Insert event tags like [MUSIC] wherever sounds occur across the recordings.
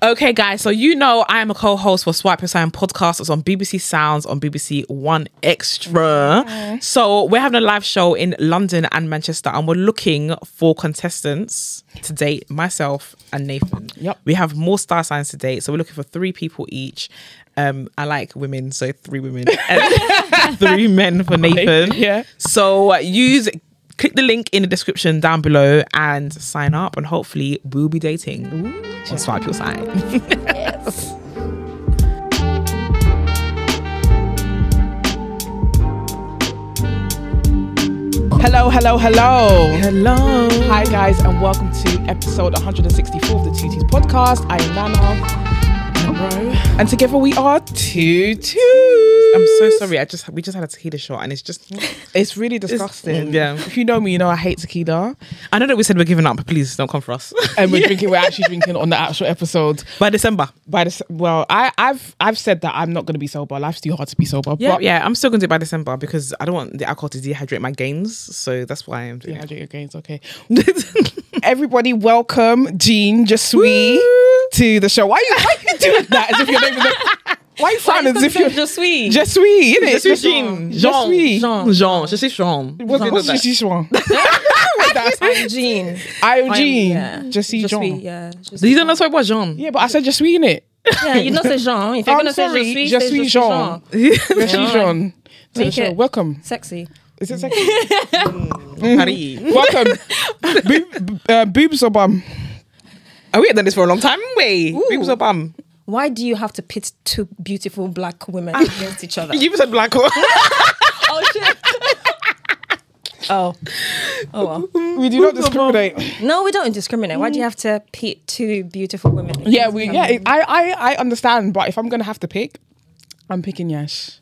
Okay, guys, so you know I am a co-host for Swipe Your Sign podcast. It's on BBC Sounds on BBC One Extra. So we're having a live show in London and Manchester, and we're looking for contestants to date myself and Nathan. Yep. We have more star signs to date, so we're looking for three people each. Um, I like women, so three women [LAUGHS] and three men for Nathan. Yeah. So uh, use click the link in the description down below and sign up, and hopefully we'll be dating. on Swipe Your Sign. Yes. [LAUGHS] Hello, hello, hello. Hello. Hi, guys, and welcome to episode 164 of the Two Twos podcast. I am Nana. And together we are two two. I'm so sorry. I just we just had a tequila shot, and it's just. It's really disgusting. yeah. If you know me, you know I hate tequila. I know that we said we're giving up, but please don't come for us. And we're drinking, we're actually drinking on the actual episode. [LAUGHS] By December. By the well, I, I've I've said that I'm not gonna be sober. Life's too hard to be sober. Yeah, but yeah. I'm still gonna do it by December because I don't want the alcohol to dehydrate my gains. So that's why I'm doing Yeah, it. your gains, okay. [LAUGHS] Everybody, welcome Jeane Jasui to the show. Why are you, why are you doing that as if your name is a, Why you sound as if you're Je suis. Jasui, isn't it? Je suis Jeane. Je suis. Jeane. Jeane. Je suis Jeane. [LAUGHS] What's, Jeane. what's Je suis Jeane? I'm Jeane. I'm I'm- Jeane. yeah. Je suis Jeane. yeah. Je suis You don't know so what Jeane? Yeah, but I said Je suis in it. Yeah, you know say Jeane. If you're I'm gonna say sorry, je suis, je suis je Jeane. suis Je suis Jeane. To the Make show. it- Welcome. Sexy. Is it mm. sexy? Paris. Mm. Welcome. Boob, uh, boobs or bum? Oh, we have done this for a long time. Wait. People so bum. Why do you have to pit two beautiful black women ah. against each other? You said black hole. [LAUGHS] oh shit. [LAUGHS] oh. Oh well. We do not discriminate. No, we don't discriminate. Why do you have to pit two beautiful women? Yeah, against we each yeah. It, I I I understand, but if I'm gonna have to pick, I'm picking Nyash.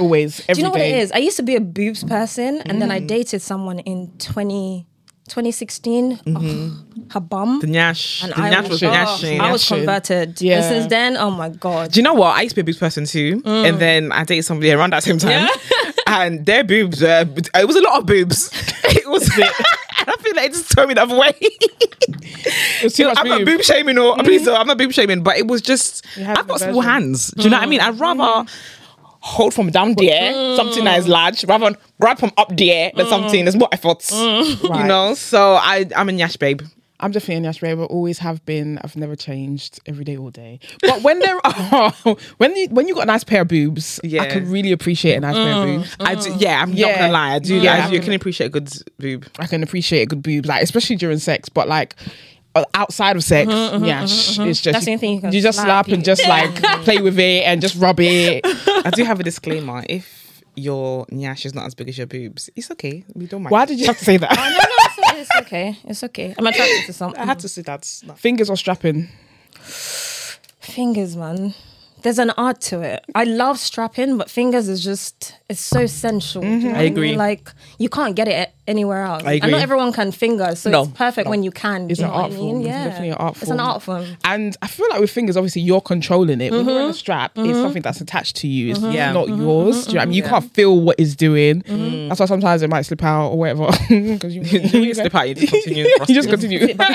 Always, every day. Do you know what it is? I used to be a boobs person, and then I mm. dated someone in 20, 2016. Mm-hmm. Oh, her bum. The Nyash. and the I Nyash was, was oh, Nyashing. I was converted. Yeah. And since then, oh my god. Do you know what? I used to be a boobs person too, and mm. then I dated somebody around that same time, [LAUGHS] and their boobs. Uh, it was a lot of boobs. [LAUGHS] it was. I feel like it just turned me the other way. [LAUGHS] Much I'm not boob. shaming or please, mm-hmm. don't, I'm not boob shaming, but it was just. I've got small hands. Do you know what I mean? Mm. I'd rather. Mm-hmm. Hold from down there, mm. something that is large, rather than grab from up there than mm. something there's more efforts. Mm. [LAUGHS] You Right. know, so I I'm a Nyash babe. I'm definitely a Nyash babe. I always have been. I've never changed. Every day, all day. But when there are [LAUGHS] when you when you got a nice pair of boobs, I can really appreciate a nice pair of boobs. I do, yeah, I'm not gonna lie. I do. Yeah. I do. can appreciate a good boob. I can appreciate a good boobs, like especially during sex. But like uh, outside of sex, yeah, sh- it's just That's the only thing you can just slap slap and just like [LAUGHS] play with it and just rub it. I do have a disclaimer. If your nyash is not as big as your boobs, it's okay. We don't mind. Why did you have to say that? Oh, no, no, it's, it's okay. It's okay. I'm attracted to something. I had to say that. No. Fingers or strapping? Fingers, man. There's an art to it. I love strapping, but fingers is just it's so sensual. Do you mm-hmm. know I agree. mean? Like you can't get it anywhere else. I And not everyone can finger, so No, it's perfect when you can. It's you an know what art I form. mean? It's definitely an art It's an form. art form. And I feel like with fingers, obviously you're controlling it. When you're in a mm-hmm. strap, it's mm-hmm. something that's attached to you. It's mm-hmm. Yeah. not yours. Do you know what I mean? You can't feel what it's doing. That's why sometimes it might slip out or whatever. [LAUGHS] Because you, [LAUGHS] you slip out, you just continue. [LAUGHS] you just continue. you, don't,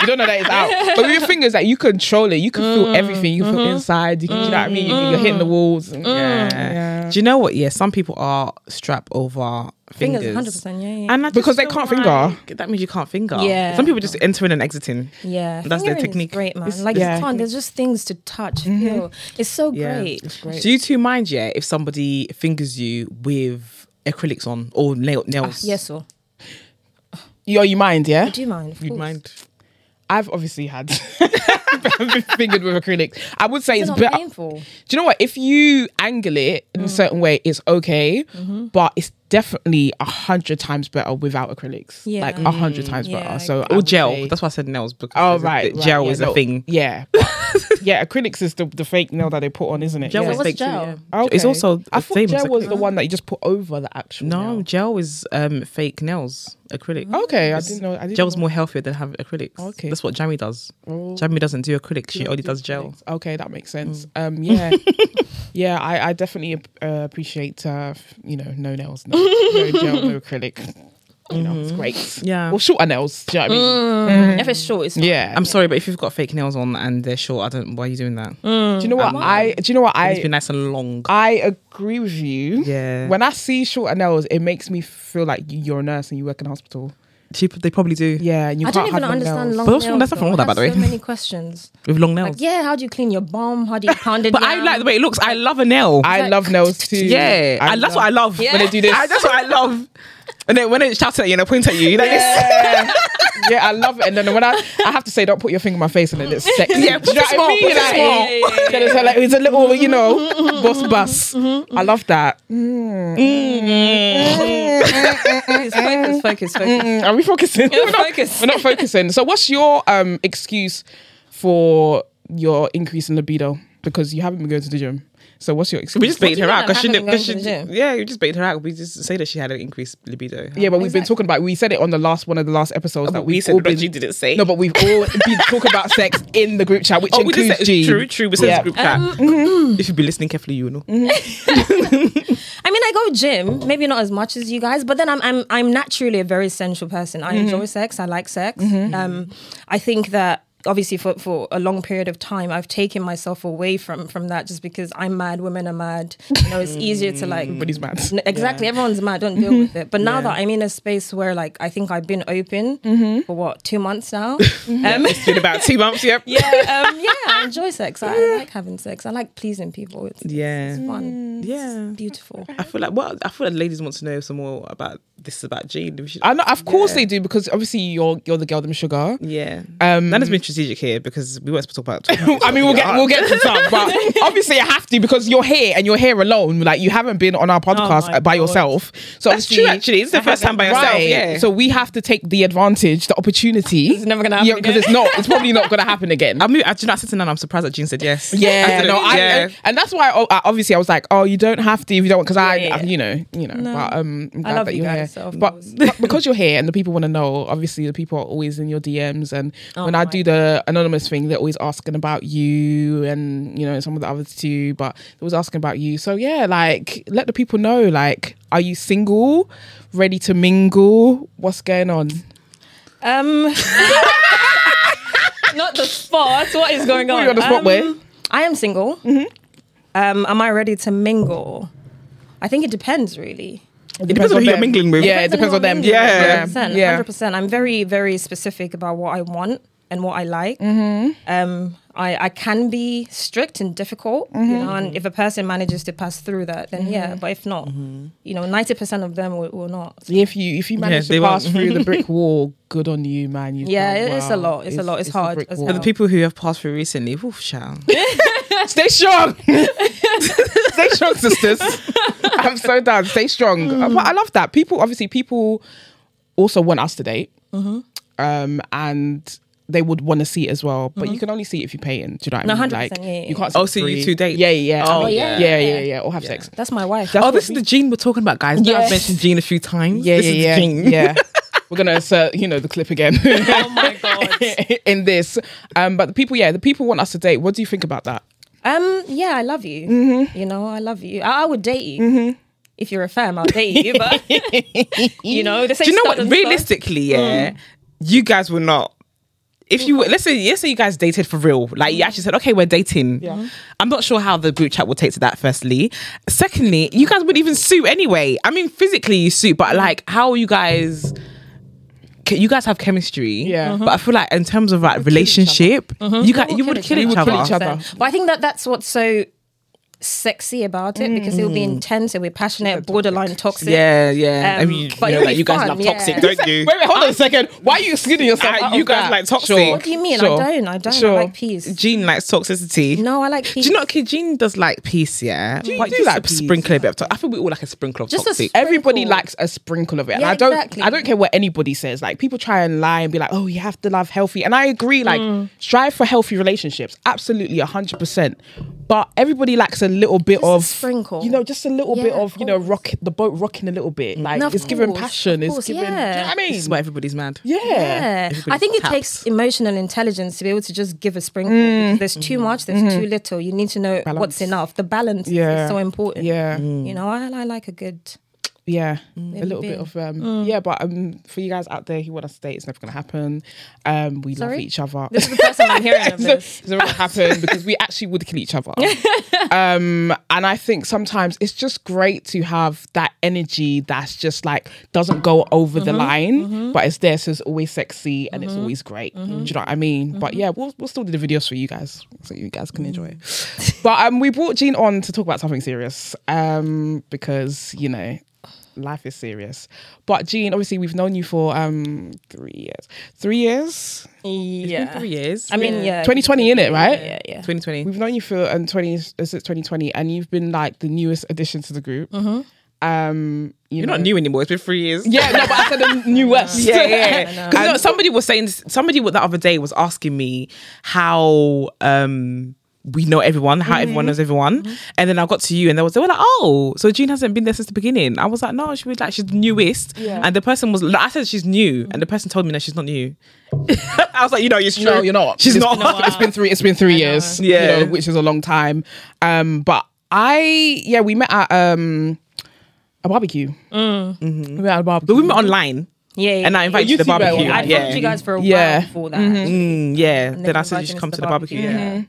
you don't know that it's out. But with your fingers, like you control it. You can feel mm. everything. You can feel inside. You can, do you know what I mean? You, mm. you're hitting the walls. Mm. Yeah. Yeah. Do you know what? Yeah, some people are strap over fingers. Fingers, hundred percent. Yeah, yeah. And I Because they can't finger. That means you can't finger. Yeah. Some people just enter in and exiting. yeah, That's their Fingering is technique. Great man. It's- like yeah. you can't. There's just things to touch, mm-hmm. feel. It's so Yeah. great. It's great. Do you two mind, yeah, if somebody fingers you with acrylics on or nail, ah, nails? Yes, so You, you mind, yeah? I do you mind? You'd mind. I've obviously had [LAUGHS] been fingered with acrylics. I would say It's it's, not better. painful. Do you know what? If you angle it in a mm. certain way, it's okay, mm-hmm. but it's definitely a hundred times better without acrylics. Yeah. Like a hundred times Yeah, better. So Or gel. say- That's why I said nails because Oh right, the right, gel yeah, is a thing. Yeah, [LAUGHS] yeah. Acrylics is the, the fake nail that they put on, isn't it? Gel yeah. is what's fake too, gel? yeah. Okay. It's also I the thought gel was the one that you just put over the actual. No, nail. gel is um fake nails, acrylic. Okay, I didn't know. I didn't Gel's know. more healthier than have acrylics. Okay. That's what Jamie does. Oh. Jamie doesn't do acrylics. She Yeah, only do does gel. acrylics. Okay, that makes sense. Mm. Um, [LAUGHS] yeah, yeah. I, I definitely uh, appreciate uh, you know no nails, no, no gel, no [LAUGHS] acrylic. You know, it's great. Mm-hmm. Yeah. Or shorter nails. Do you know what I mean? Mm-hmm. If it's short, it's fine. Yeah. I'm sorry, but if you've got fake nails on and they're short, I don't. Why are you doing that? Mm. do you know what I? Do you know what It's I? been nice and long. I agree with you. Yeah. When I see shorter nails, it makes me feel like you're a nurse and you work in a hospital. She, they probably do. Yeah, and you I can't don't even have long understand nails. long But what's- nails. there's nothing though. wrong with that, by have the way. So many questions. [LAUGHS] with long nails. Like, yeah, how do you clean your bum? How do you [LAUGHS] pound it But I like the way it looks. I love a nail. I Like- love nails too. yeah, and [LAUGHS] that's what I love Yeah. when they do this. I, that's what I love. And then when it shouts at you and they point at you, you're like, Yeah. yeah, I love it. And then when I, I have to say, don't put your finger in my face, and then it's sexy. Yeah, Do you put know it what I small, mean? put it Like, small. Yeah, yeah, yeah, it's like it's a little, you know, boss bus. I love that. Focus, focus, focus, focus. Are we focusing? We're, not, focus. we're not focusing. So, what's your um excuse for your increase in libido? Because you haven't been going to the gym. So, what's your excuse? we just What baited her out because she didn't. Cause she, been going to the gym? yeah, you just baited her out. We just say that she had an increased libido. yeah, but we've been talking about. We said it on the last one of the last episodes oh, that we said, all but been. you didn't say. No, but we've all [LAUGHS] been talking about sex in the group chat, which Oh, we did includes say G. true, true. We said Yeah. it's group chat. Um, mm-hmm. Mm-hmm. If you be listening carefully, you know. Mm-hmm. [LAUGHS] I mean, I go gym, maybe not as much as you guys, but then I'm I'm I'm naturally a very sensual person. I enjoy sex. I like sex. Um, I think that obviously for, for a long period of time I've taken myself away from from that just because I'm mad, women are mad. You know, it's easier to like Everybody's mad. N- Exactly, everyone's mad. Don't deal with it. But now that I'm in a space where, like, I think I've been open for what two months now. [LAUGHS] Um, It's been about two months. Yep. [LAUGHS] yeah, um, yeah. I enjoy sex. I, I like having sex. I like pleasing people. It's, Yeah. it's fun. Yeah. It's beautiful. I feel like well, I feel like ladies want to know some more about this about Jeane. We should- I know, of course Yeah. they do because obviously you're you're the girl, them sugar. Yeah. Um, Nana has been strategic here because we weren't supposed to talk about. [LAUGHS] I mean, we'll get we'll get to some, but [LAUGHS] obviously I have to because you're here and you're here alone. Like you haven't been on our podcast my by God. yourself. So That's true. Actually, it's the first time by yourself. Right. Yeah. So we have to take the advantage, the opportunity. It's never gonna happen because it's not. It's probably not gonna happen again. [LAUGHS] I'm. I do not sit down. I'm surprised that Jeane said yes. yeah, I no, I, yeah. and, and that's why oh, uh, obviously I was like, oh, you don't have to if you don't, because I, Yeah, yeah. you know, you know, but um, I'm I love that you you're guys, here. but, but because you're here and the people want to know, obviously the people are always in your DMs, and when I do the anonymous thing, they're always asking about you, and you know some of the others too, but they was asking about you. So yeah, like let the people know, like, are you single, ready to mingle? What's going on? Um, [LAUGHS] not the spot. What is going Put on? you on the spot, um, where? I am single. Um, am I ready to mingle? I think it depends, really. It depends on who you're mingling with. Yeah, it depends on them. Yeah. hundred yeah. hundred percent. I'm very, very specific about what I want and what I like. Mm-hmm. Um, I, I can be strict and difficult, you Mm-hmm. know, and if a person manages to pass through that, then yeah. But if not, you know, ninety percent of them will, will not. If you if you manage they to pass won't. through the brick [LAUGHS] wall, good on you, man. You've Yeah, done it's a lot. It's a lot. It's the hard brick as wall. The people who have passed through recently, woof, child. [LAUGHS] Stay strong. [LAUGHS] Stay strong, sisters. I'm so down. Stay strong. Uh, But I love that. People, obviously, people also want us to date. Mm-hmm. Um, and they would want to see it as well. But you can only see it if you pay in. Do you know what I mean? 100%, Like, yeah, yeah, you can't Oh, see so you two date? Yeah, yeah. Oh, I mean, yeah. yeah, yeah, yeah, Or have sex. That's my wife. That's oh, what this is the Jeane we're talking about, guys. Yeah. I've mentioned Jeane a few times. Yeah, this yeah, is yeah. Jeane. yeah. [LAUGHS] We're gonna insert, you know, the clip again. oh my god. [LAUGHS] in this. Um, but the people, yeah, the people want us to date. What do you think about that? Um, yeah, I love you. Mm-hmm. You know, I love you. I, I would date you. If you're a fam, I'll date you. But [LAUGHS] you know, the Do you know what? Realistically, yeah, you guys were not. If you were, let's say, let's say you guys dated for real, like you mm. actually said, okay, we're dating. Yeah. I'm not sure how the group chat will take to that. Firstly, secondly, you guys wouldn't even suit anyway. I mean, physically you suit, but like, how are you guys? You guys have chemistry, Yeah. But uh-huh. I feel like in terms of like relationship, you guys you would kill each other. Uh-huh. kill each other. But I think that that's what's so sexy about it because it'll be intense, it'll be passionate, borderline toxic. Yeah, yeah. I Um, mean, but you know, like, you guys fun, love yeah. toxic, don't you? Wait, wait, hold on a second. Why are you excluding yourself? Ah, you guys that? like toxic. Sure. What do you mean? Sure. I don't. I don't. Sure. I like peace. Jeane likes toxicity. no, I like peace. Do you know, okay, Jeane does like peace, yeah. Do you but do just like peace? sprinkle a bit of toxic. I think we all like a sprinkle of Just a toxic. sprinkle. Everybody likes a sprinkle of it, and Yeah, I don't. exactly. I don't care what anybody says. Like people try and lie and be like, "Oh, you have to love healthy," and I agree. Like Mm. strive for healthy relationships, absolutely, hundred percent. But everybody likes a little bit Just a of sprinkle. You know, just a little bit of of you know, course. rock the boat rocking a little bit. Like No, of it's giving passion. of It's course, giving. Do you know what I mean? This is why everybody's mad. yeah. Yeah, Everybody's I think it tapped. takes emotional intelligence to be able to just give a sprinkle. Mm. because There's too much, there's too little. You need to know what's enough. The balance Mm-hmm. Yeah. is so important. Yeah. You know, I, I like a good yeah, a little bit been. of um, yeah. But um, for you guys out there who want to stay, it's never gonna happen. Um, we love each other. This is the first time I'm hearing [LAUGHS] of it's never gonna happen because we actually would kill each other. [LAUGHS] um, and I think sometimes it's just great to have that energy that's just like doesn't go over the line, but it's there, so it's always sexy and it's always great. Do you know what I mean? But yeah, we'll we'll still do the videos for you guys so you guys can enjoy it. [LAUGHS] but um, we brought Jeane on to talk about something serious um, because you know life is serious. But Jeane, obviously, we've known you for um three years. Three years. Yeah. Three years. I mean, yeah. 2020 in it, right? Yeah, yeah. 2020. We've known you for um, 20 is it 2020, and you've been like the newest addition to the group. Mm-hmm. Um, you You're know, not new anymore. It's been three years. Yeah, no, but I said the [LAUGHS] newest. yeah, yeah. Because [LAUGHS] no, somebody was saying somebody the other day was asking me how um we know everyone, how everyone knows everyone, and then I got to you, and they was they were like, oh, so Jeane hasn't been there since the beginning. I was like, no, she was like she's the newest, Yeah. and the person was like, I said she's new, and the person told me that she's not new. [LAUGHS] I was like, you know, it's true. No, you're not. She's It's not. been- It's been three. It's been three years. Yeah. you know, which is a long time. Um, but I yeah, we met at um a barbecue. We met at a barbecue. but we met online, Yeah, yeah, and I yeah. invited you to the barbecue. I'd yeah, followed you guys for a Yeah. while before that. Mm, yeah. And Then I said you invited should come to to the the barbecue. barbecue, Yeah.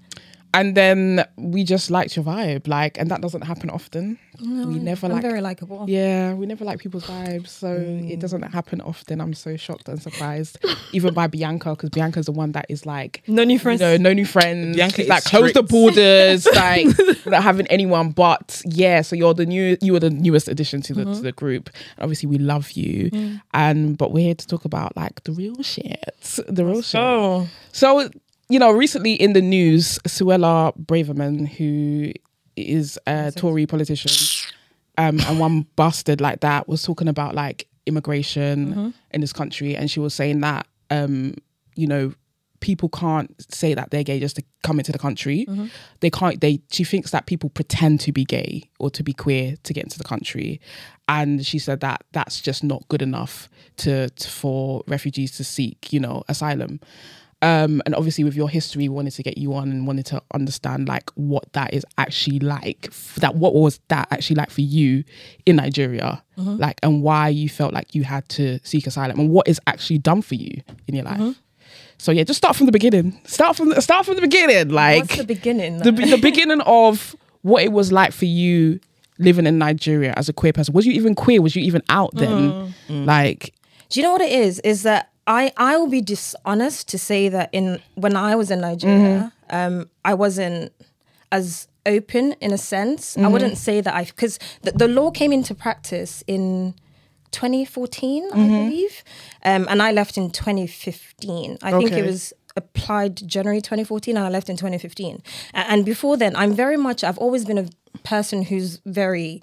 And then we just liked your vibe, like, and that doesn't happen often. no, we never I'm like very likable. Yeah, we never like people's vibes, so it mm. doesn't happen often. I'm so shocked and surprised, [LAUGHS] even by Bianca, because Bianca's the one that is like, No new you friends. know, no new friends. Bianca is like close the borders, [LAUGHS] like we're not having anyone. But yeah, so you're the new, you were the newest addition to the to mm-hmm. the group. Obviously, we love you, mm. and but we're here to talk about like the real shit, the real shit. Oh, So, you know, recently in the news, Suella Braverman, who is a Tory politician, um, and one bastard like that was talking about like immigration in this country, and she was saying that, um, you know, people can't say that they're gay just to come into the country. They can't. They she thinks that people pretend to be gay or to be queer to get into the country, and she said that that's just not good enough to, to for refugees to seek, you know, asylum. Um, and obviously, with your history, we wanted to get you on and wanted to understand like what that is actually like. That what was that actually like for you in Nigeria, mm-hmm. like, and why you felt like you had to seek asylum, and what is actually done for you in your life. Mm-hmm. So yeah, just start from the beginning. Start from the, start from the beginning. Like what's the beginning? the, the beginning of what it was like for you living in Nigeria as a queer person. Was you even queer? Was you even out then? Mm. Like, Do you know what it is? Is that I I will be dishonest to say that in when I was in Nigeria, um, I wasn't as open in a sense. I wouldn't say that I because the, the law came into practice in 2014, I believe, um, and I left in 2015. I think it was applied January 2014 and I left in 2015. A- And before then, I'm very much, I've always been a person who's very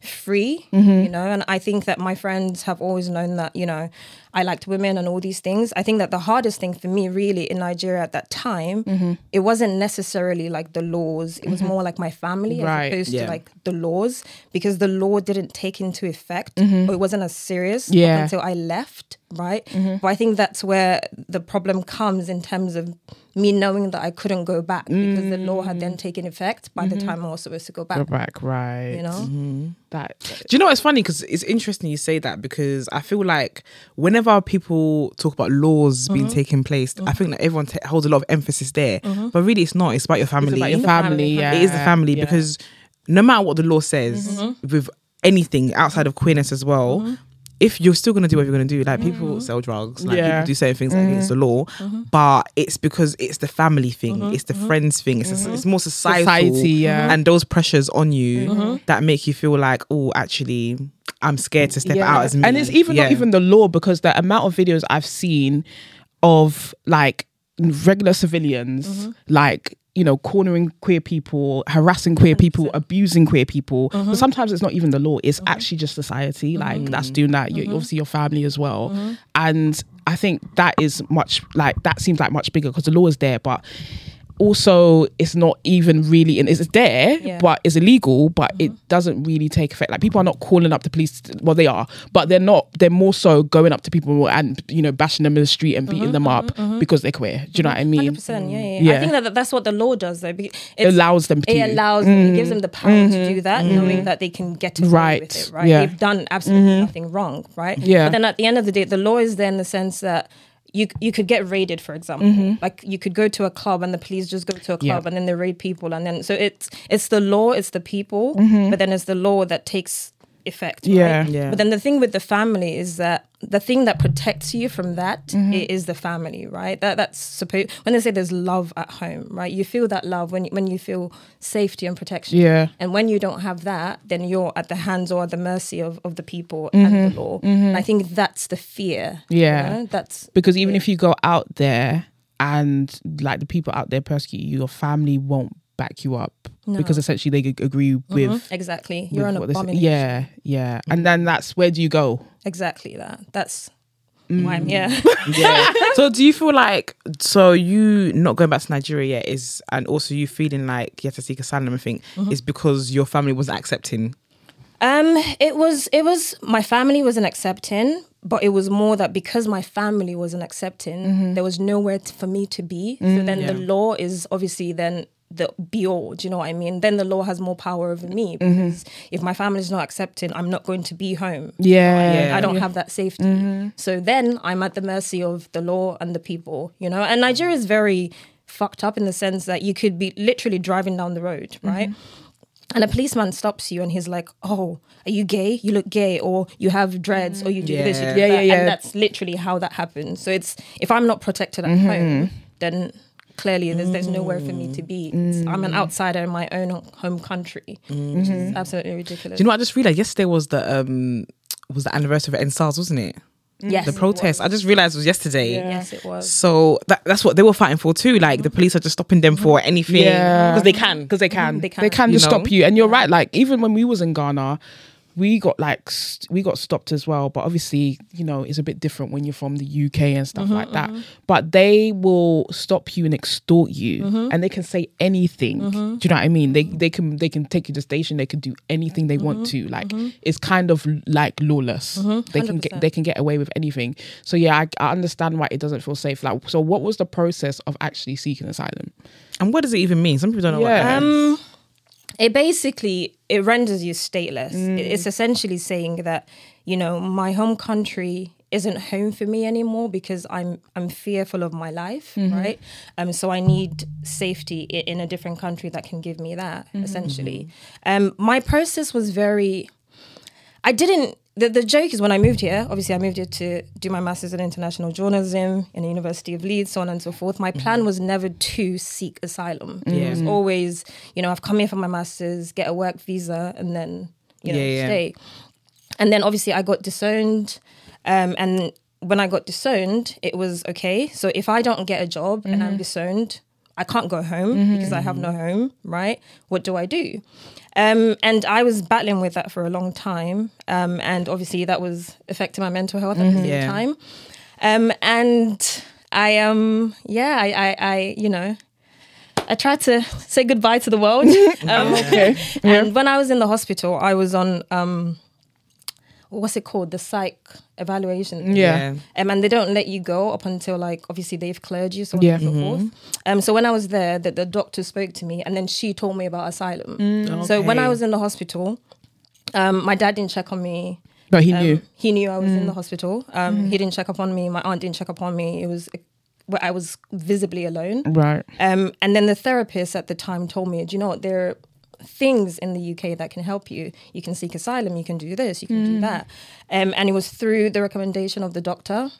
free, you know, and I think that my friends have always known that, you know, I liked women and all these things. I think that the hardest thing for me really in Nigeria at that time, it wasn't necessarily like the laws, it was mm-hmm. more like my family Right. as opposed Yeah. to like the laws because the law didn't take into effect or it wasn't as serious up Yeah. until I left, right? Mm-hmm. But I think that's where the problem comes in terms of me knowing that I couldn't go back because the law had then mm. taken effect by the time I was supposed to go back. go back, right? You know? that. Do you know what's funny? Because it's interesting you say that because I feel like whenever people talk about laws being Mm-hmm. taking place, I think that everyone ta holds a lot of emphasis there. But really, it's not. It's about your family. It's about your family. Yeah, it is the family yeah. because no matter what the law says, Mm-hmm. with anything outside of queerness as well. If you're still gonna do what you're gonna do, like people Mm-hmm. sell drugs, like Yeah. people do certain things against the law, but it's because it's the family thing, Mm-hmm. it's the friends thing, it's it's more societal, Society, yeah. and those pressures on you Mm-hmm. that make you feel like, oh, actually, I'm scared to step Yeah. out as me. And it's even not even the law because the amount of videos I've seen of like regular civilians, Mm-hmm. like you know, cornering queer people, harassing queer people, abusing queer people. Mm-hmm. But sometimes it's not even the law; it's actually just society, like that's doing that. You, Mm-hmm. obviously, your family as well, and I think that is much like that seems like much bigger because the law is there, but also it's not even really and it's there Yeah. but it's illegal but it mm-hmm. doesn't really take effect like people are not calling up the police well they are but they're not they're more so going up to people and you know bashing them in the street and beating mm-hmm, them up mm-hmm, because they're queer do you know what i mean 100%, yeah, yeah, Yeah. I think that that's what the law does, though. be- it allows them to it allows them, it gives them the power to do that, knowing that they can get away Right, with it, right? yeah. They've done absolutely nothing wrong, right? Yeah. But then at the end of the day, the law is there in the sense that you you could get raided, for example. Mm-hmm. Like you could go to a club and the police just go to a club Yeah. and then they raid people, and then so it's it's the law, it's the people, mm-hmm. but then it's the law that takes effect. right? Yeah. Yeah. But then the thing with the family is that the thing that protects you from that i- Mm-hmm. is the family, right? That that's supposed when they say there's love at home, right? You feel that love when you, when you feel safety and protection. Yeah. And when you don't have that, then you're at the hands or at the mercy of, of the people and the law. And I think that's the fear. you Mm-hmm. Yeah. know? That's because even if you go out there and like the people out there persecute you your family won't back you up because essentially they agree mm-hmm. with, exactly. You're an abomination. yeah yeah and mm-hmm. then that's where do you go Exactly that. That's Mm. why I'm mm. yeah. [LAUGHS] yeah. so do you feel like so you not going back to Nigeria yet is and also you feeling like you have to seek asylum and think mm-hmm. is because your family wasn't accepting Um, it was it was my family wasn't accepting, but it was more that because my family wasn't accepting, there was nowhere t- for me to be. So mm, then the law is obviously then the be all. Do you know what I mean? Then the law has more power over me mm-hmm. because if my family's not accepting, I'm not going to be home. yeah, Yeah. I don't have that safety. Mm-hmm. So then I'm at the mercy of the law and the people, you know. And Nigeria is very fucked up in the sense that you could be literally driving down the road, mm-hmm. right? And a policeman stops you and he's like, "Oh, are you gay? You look gay, or you have dreads, or you do this, you do Yeah. Yeah, that." yeah, yeah. And that's literally how that happens. So it's if I'm not protected at home, then clearly there's there's nowhere for me to be. Mm. It's- I'm an mm. outsider in my own home country, which is mm-hmm. absolutely ridiculous. do you know what I just realized yesterday was the um was the anniversary of EndSARS wasn't it mm. yes, the protest I just realized it was yesterday Yes, it was. So that, that's what they were fighting for too. Like the police are just stopping them for anything Yeah. because they can. because mm-hmm. they can. They They can. can, just know? stop you. And you're right. Like even when we was in Ghana, we got like st- we got stopped as well. But obviously, you know, it's a bit different when you're from the UK and stuff Mm-hmm, like that. But they will stop you and extort you, Mm-hmm. and they can say anything. Do you know what I mean? They they can they can take you to station. They can do anything they want Mm-hmm. to. Like it's kind of like lawless. They can get they can get away with anything. So yeah, I, I understand why it doesn't feel safe. Like so, what was the process of actually seeking asylum? And what does it even mean? Some people don't know Yeah. what that is. It basically it renders you stateless. It- It's essentially saying that you know my home country isn't home for me anymore because I'm I'm fearful of my life, right? Um, so I need safety in, in a different country that can give me that. Essentially, um, my process was very. I didn't. The, the joke is when I moved here, obviously I moved here to do my master's in international journalism in the University of Leeds, so on and so forth. My plan mm-hmm. was never to seek asylum. It was mm-hmm. always, you know, I've come here for my master's, get a work visa, and then, you know, Yeah, yeah. stay. And then obviously I got disowned. Um, and when I got disowned, it was okay. So if I don't get a job and I'm mm-hmm. disowned, I can't go home because I have no home, right? What do I do? Um, and I was battling with that for a long time. Um, and obviously that was affecting my mental health at the same Yeah. time. Um, and I um yeah, I, I, I you know, I tried to say goodbye to the world. [LAUGHS] um, Okay. [LAUGHS] and when I was in the hospital, I was on um, what's it called, the psych evaluation. Yeah. Um, and they don't let you go up until like obviously they've cleared you, so on Yeah. so forth. Um, so when I was there, the, the doctor spoke to me, and then she told me about asylum. So when I was in the hospital, um, my dad didn't check on me. But he Um, knew. He knew I was in the hospital. Um, He didn't check up on me. My aunt didn't check up on me. It was where I was visibly alone. Right. Um, and then the therapist at the time told me, do you know what? There are things in the UK that can help you. You can seek asylum. You can do this. You can do that. Um, and it was through the recommendation of the doctor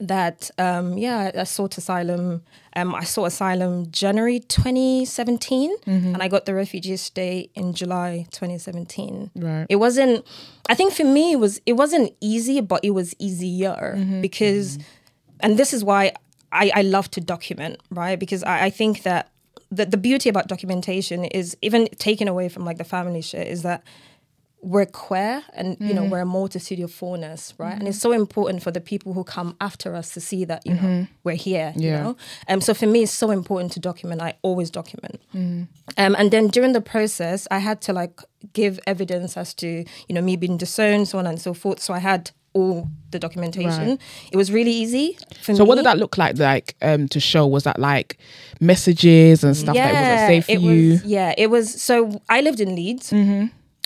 that, um, yeah, I, sought asylum. Um, I sought asylum January 2017, and I got the refugee stay in July 2017. Right. It wasn't. I think for me, it was. It wasn't easy, but it was easier because and this is why I, I love to document, right? Because I, I think that the, the beauty about documentation is even taken away from like the family shit is that we're queer and you know we're a multitude of fullness right? And it's so important for the people who come after us to see that you know we're here you Mm-hmm. Yeah. know? Um so for me it's so important to document. I always document. Mm. um and then during the process i had to like give evidence as to you know me being disowned so on and so forth. So i had all the documentation Right. it was really easy for So me what did that look like? Like um, to show was that like messages and stuff that wasn't safe for it you? Mm-hmm. Was, yeah, it was. So I lived in Leeds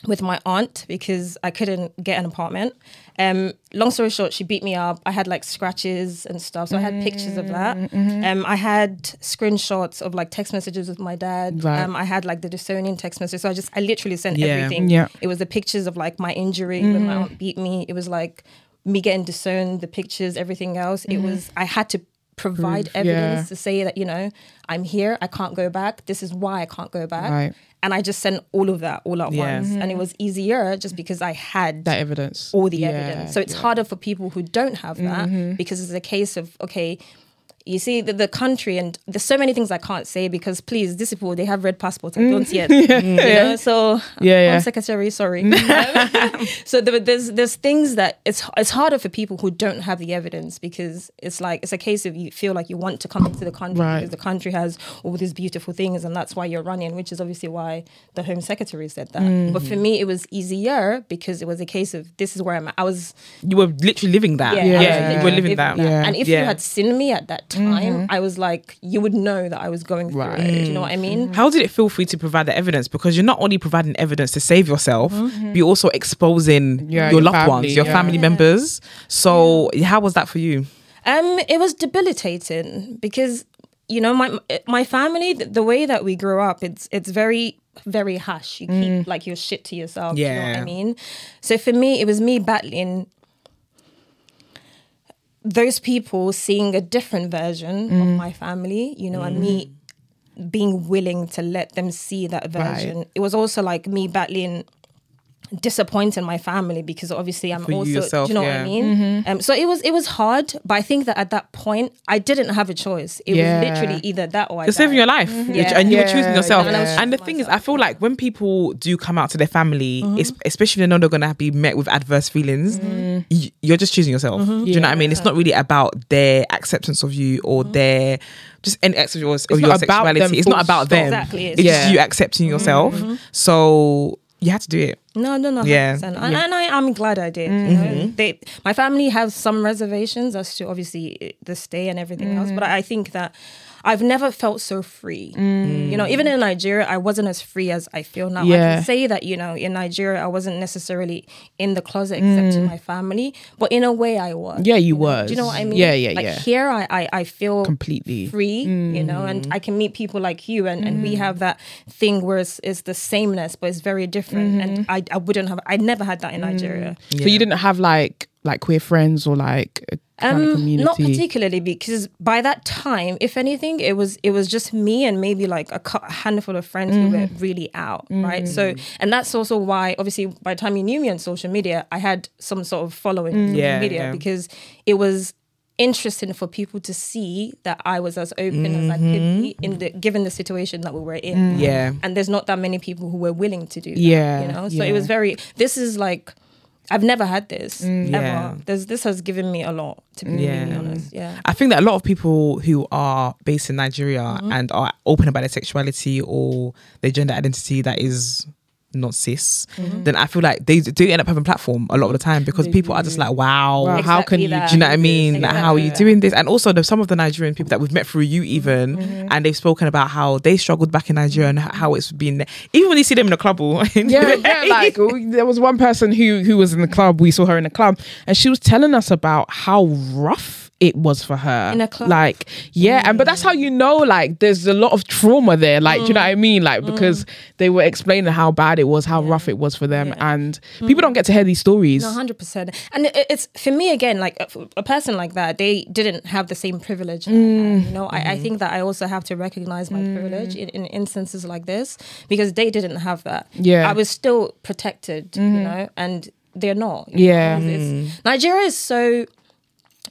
with my aunt because I couldn't get an apartment. Um, long story short, she beat me up. I had like scratches and stuff, so I had pictures of that. Mm-hmm. Um, I had screenshots of like text messages with my dad. Right. Um, I had like the disowning text messages. So I just, I literally sent Yeah. everything. Yeah. It was the pictures of like my injury when my aunt beat me. It was like me getting disowned, the pictures, everything else. It was, I had to provide Proof, yeah. evidence to say that, you know, I'm here, I can't go back. This is why I can't go back. Right. And I just sent all of that all at Yeah. once. And it mm-hmm. was easier just because I had That evidence. all the Yeah, evidence. So it's yeah. harder for people who don't have that mm-hmm. because it's a case of, okay, you see the, the country and there's so many things I can't say because please, these people, they have red passports. I mm. don't [LAUGHS] yet. You know? So Yeah, uh, yeah. Home secretary, sorry. Mm. [LAUGHS] Um, [LAUGHS] so there, there's there's things that it's it's harder for people who don't have the evidence because it's like it's a case of you feel like you want to come into the country Right. because the country has all these beautiful things and that's why you're running, which is obviously why the Home Secretary said that. Mm-hmm. But for me, it was easier because it was a case of this is where I'm at. I was You were literally living that. yeah, Yeah, was you were living that. Yeah. And if Yeah. you had seen me at that time, I was like, you would know that I was going through Right. it. Do you know what I mean? How did it feel for you to provide the evidence? Because you're not only providing evidence to save yourself, Mm-hmm. but you're also exposing Yeah, your your loved family, ones, your yeah. family members. So how was that for you? Um, it was debilitating because you know my my family, the, the way that we grew up, it's it's very very hush. You keep like your shit to yourself. You know what Yeah. I mean? So for me, it was me battling those people seeing a different version of mm. my family, you know, and me mm. being willing to let them see that version. It was also like me battling disappointing my family because obviously I'm For you also yourself, do you know yeah. what I mean? Um, so it was it was hard, but I think that at that point I didn't have a choice. It Yeah. was literally either that or I You're saving your life, Yeah. and you were choosing yourself. yeah. And I was And the choosing thing is, I feel like when people do come out to their family, Mm-hmm. especially when they know they're gonna be met with adverse feelings, Mm-hmm. you're just choosing yourself. Do you know what I mean? It's not really about their acceptance of you or Mm-hmm. their just any acceptance of your, of your not sexuality. It's not about stop. them. Exactly, It's it's just you accepting yourself. Mm-hmm. So you had to do it. No, no, no, Yeah. 100%. And, and I, I'm glad I did. You mm-hmm. know? They, my family has some reservations as to obviously the stay and everything else, mm. but I think that I've never felt so free. You know, even in Nigeria, I wasn't as free as I feel now. I can say that you know, in Nigeria, I wasn't necessarily in the closet except to mm. my family, but in a way, I was. Yeah, you know? was. Do you know what I mean? Yeah, yeah, yeah. like yeah. Here, I, I, I feel Completely. free, you know, and mm. I can meet people like you, and, and we mm. have that thing where it's, it's the sameness, but it's very different. And mm-hmm. I, I wouldn't have, I never had that in Nigeria. So you didn't have like like queer friends or like Um, Not particularly because by that time, if anything, it was it was just me and maybe like a, handful of friends who were really out, right? So, and that's also why, obviously, by the time you knew me on social media, I had some sort of following on social Yeah, media yeah. because it was interesting for people to see that I was as open as I could be in the given the situation that we were in. Yeah. and there's not that many people who were willing to do that. Yeah, you know. So yeah. it was very. This is like. I've never had this Yeah. ever. There's, this has given me a lot, to be Yeah. really honest. Yeah. I think that a lot of people who are based in Nigeria Mm-hmm. and are open about their sexuality or their gender identity that is not cis, Mm-hmm. then I feel like they do end up having platform a lot of the time because people are just like, wow, Wow, how can you that. do you know what I mean? Like, how are you doing this? And also, some of the Nigerian people that we've met through you, even, Mm-hmm. and they've spoken about how they struggled back in Nigeria and how it's been. Even when you see them in a club, or [LAUGHS] yeah, yeah, like there was one person who who was in the club. We saw her in the club, and she was telling us about how rough it was for her. In a club? like yeah, and but that's how you know, like there's a lot of trauma there. Like, do you know what I mean? Like mm. because they were explaining how bad it was, how rough it was for them, Yeah. and mm. people don't get to hear these stories. No, hundred percent. And it, it's for me again, like a, a person like that, they didn't have the same privilege. you mm. know, I, I think that I also have to recognize my privilege in, in instances like this because they didn't have that. Yeah. I was still protected, you mm-hmm. know, and they're not. Yeah. know. It's- Nigeria is so.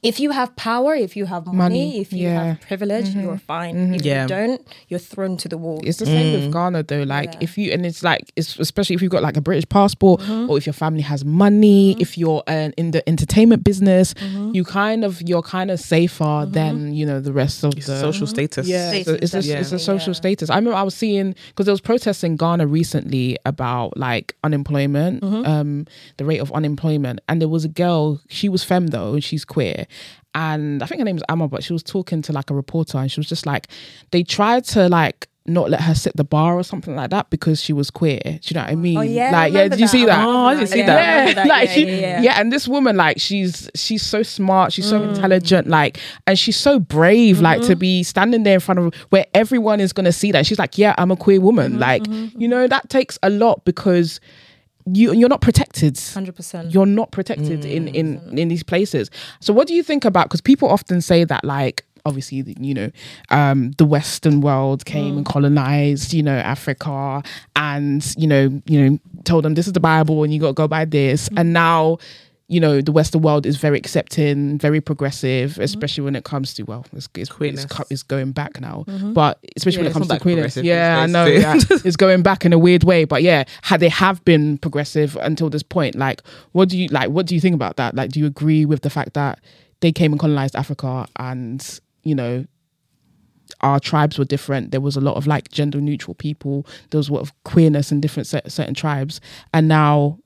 If you have power, if you have money, Money, if you yeah. have privilege, you're fine. If Yeah. you don't, you're thrown to the wall. It's the same with Ghana though. Like Yeah. if you and it's like it's especially if you've got like a British passport Mm-hmm. or if your family has money, if you're uh, in the entertainment business, Mm-hmm. you kind of you're kind of safer than you know the rest of It's the social status. Yeah, Status, so it's a, it's a social yeah. status. I remember I was seeing because there was protests in Ghana recently about like unemployment, Mm-hmm. um, the rate of unemployment, and there was a girl. She was femme though, and she's queer, and I think her name is Amma, but she was talking to like a reporter, and she was just like, they tried to like not let her sit the bar or something like that because she was queer. Do you know what I mean? Oh, yeah, I like yeah. Did you see that. that? Oh, I didn't see Yeah, that. [LAUGHS] Yeah, that. like Yeah, she, yeah, yeah, yeah. and this woman, like, she's she's so smart, she's so Mm. intelligent, like, and she's so brave, like, Mm-hmm. to be standing there in front of where everyone is gonna see that. She's like, yeah, I'm a queer woman, Mm-hmm, like, you know, that takes a lot because you you're not protected. Hundred percent. You're not protected in mm. in in these places. So, what do you think about? Because people often say that, like, obviously, you know, um, the Western world came and mm. colonized, you know, Africa, and you know, you know, told them this is the Bible and you got to go by this, mm. and now. You know, the Western world is very accepting, very progressive, especially when it comes to well, it's, it's, it's, it's going back now, but especially Yeah, when it comes to queerness, yeah, I know, yeah, [LAUGHS] it's going back in a weird way, but yeah, had they have been progressive until this point, like, what do you like? What do you think about that? Like, do you agree with the fact that they came and colonized Africa, and you know, our tribes were different. There was a lot of like gender neutral people. There was a lot of queerness in different cer- certain tribes, and now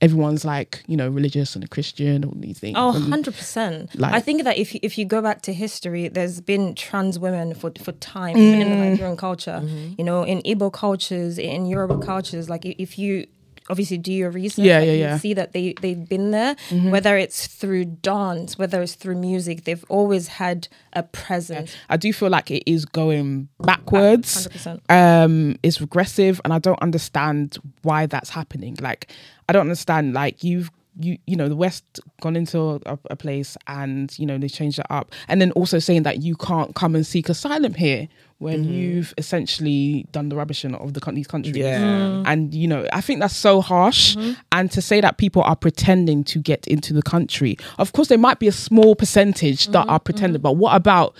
everyone's like you know religious and a Christian. All these things. Oh, 100%. Like- I think that if you, if you go back to history, there's been trans women for, for time even in the Mm. Nigerian culture. Mm-hmm. You know, in Igbo cultures, in Yoruba cultures, like if you obviously do your research, Yeah, yeah, yeah. Mm-hmm. see that they, they've been there, whether it's through dance, whether it's through music, they've always had a presence. I do feel like it is going backwards. 100%. Um, it's regressive, and I don't understand why that's happening. Like, I don't understand. Like, you've you you know the West gone into a, a place and you know they changed it up, and then also saying that you can't come and seek asylum here when mm-hmm. you've essentially done the rubbishing of the coun- these countries. Yeah. Mm. And you know, I think that's so harsh. Mm-hmm. And to say that people are pretending to get into the country, of course, there might be a small percentage that mm-hmm. are pretending, but what about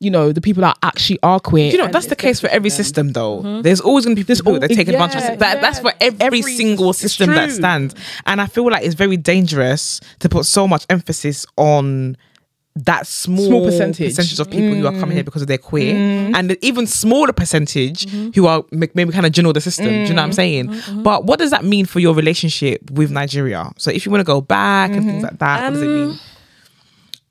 you know the people that actually are queer? You know, and that's the case for every system, though. There's always going to be There's people that al- take advantage yeah, of that. That's for every, Every- single system that stands. And I feel like it's very dangerous to put so much emphasis on that small, Small percentage. of people who are coming here mm. because of their queer, mm. and the even smaller percentage mm-hmm. who are maybe kind of general the system. Do you know what I'm mm. saying? Uh-huh. But what does that mean for your relationship with Nigeria? So if you want to go back and things mm-hmm. like that, what does it um, mean?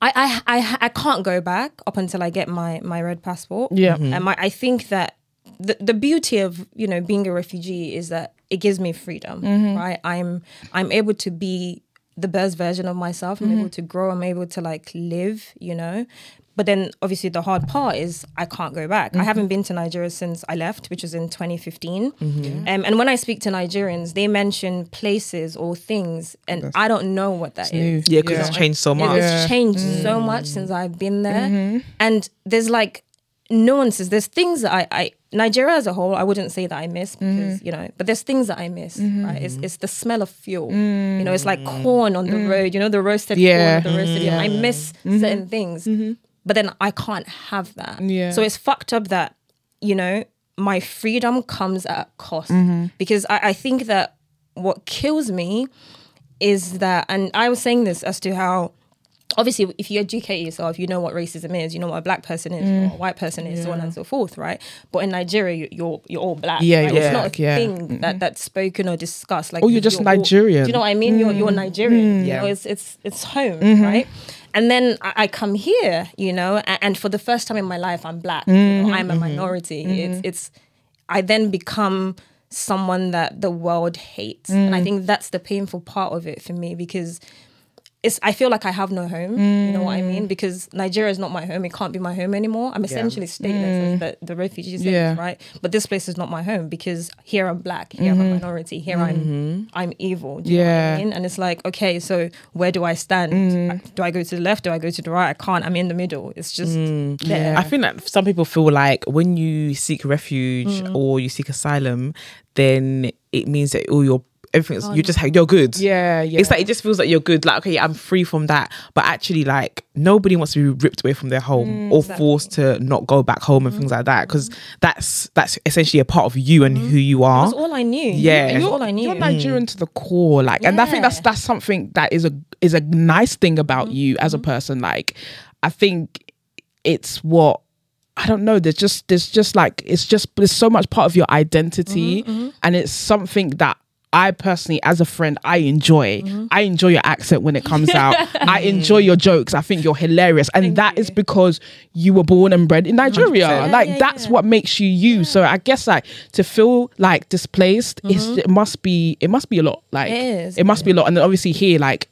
I, I, I, I can't go back up until I get my, my red passport. Yeah. Um, mm-hmm. I, I think that the, the beauty of, you know, being a refugee is that it gives me freedom, right? I'm, I'm able to be the best version of myself. I'm able mm-hmm. to grow. I'm able to like live, you know. But then obviously the hard part is I can't go back. I mm-hmm. haven't been to Nigeria since I left, which was in 2015. Mm-hmm. Um, and when I speak to Nigerians, they mention places or things, and I don't know what that is. new. Yeah, because it's changed so much. It's changed so mm. much since I've been there. And there's like nuances. There's things that I, I Nigeria as a whole, I wouldn't say that I miss mm. because, you know, but there's things that I miss, mm-hmm. right? It's, it's the smell of fuel. Mm. You know, it's like corn on the mm. road, you know, the roasted Yeah. corn, the roasted. Mm-hmm. Yeah. I miss mm-hmm. certain things. But then I can't have that. Yeah. So it's fucked up that, you know, my freedom comes at a cost. Because I, I think that what kills me is that, and I was saying this as to how obviously if you educate yourself you know what racism is you know what a black person is you know what a white person is so on and so forth right? But in nigeria you- you're you're all black Yeah, right? you're it's not a yeah. thing that mm-hmm. that's spoken or discussed like Oh, you're just all- Nigerian. do you know what i mean? You're, you're mm. nigerian. Mm. You Yeah. know it's it's it's home mm-hmm. right? And then I, I come here you know and, and for the first time in my life i'm black you know, i'm a mm-hmm. minority. It's it's i then become someone that the world hates. And i think that's the painful part of it for me because it's I feel like I have no home. You know what I Mm. mean? Because Nigeria is not my home. It can't be my home anymore. I'm essentially stateless as the, the refugee status, Mm. Yeah. right? But this place is not my home because here I'm black, here I'm a minority, here I'm I'm evil. Do you Mm-hmm. Yeah. Mm. what I mean? And it's like, okay, so where do I stand? Do I go to the left? Do I go to the right? I can't. I'm in the middle. It's just there. I think that some people feel like when you seek refuge Mm. or you seek asylum, then it means that all your everything's you're just you're good. Yeah, yeah. It's like it just feels like you're good. Like okay, I'm free from that. But actually, like nobody wants to be ripped away from their home mm, or forced to not go back home and things like that because mm. that's that's essentially a part of you and mm. who you are. That's all I knew. Yeah. That's You're- all I knew. You're Nigerian to the core, like, and I think that's that's something that is a is a nice thing about you as a person. Like, I think it's what I don't know. There's just there's just like it's just there's so much part of your identity, mm-hmm, mm-hmm. and it's something that. I personally, as a friend, I enjoy. Mm-hmm. I enjoy your accent when it [LAUGHS] comes out. I enjoy your jokes. I think you're hilarious, and that is because you were born and bred in Nigeria. 100%. Like yeah, that's yeah. what makes you you. So I guess like to feel like displaced, is mm-hmm. it must be it must be a lot. Like It is. it must be a lot. And then obviously here, like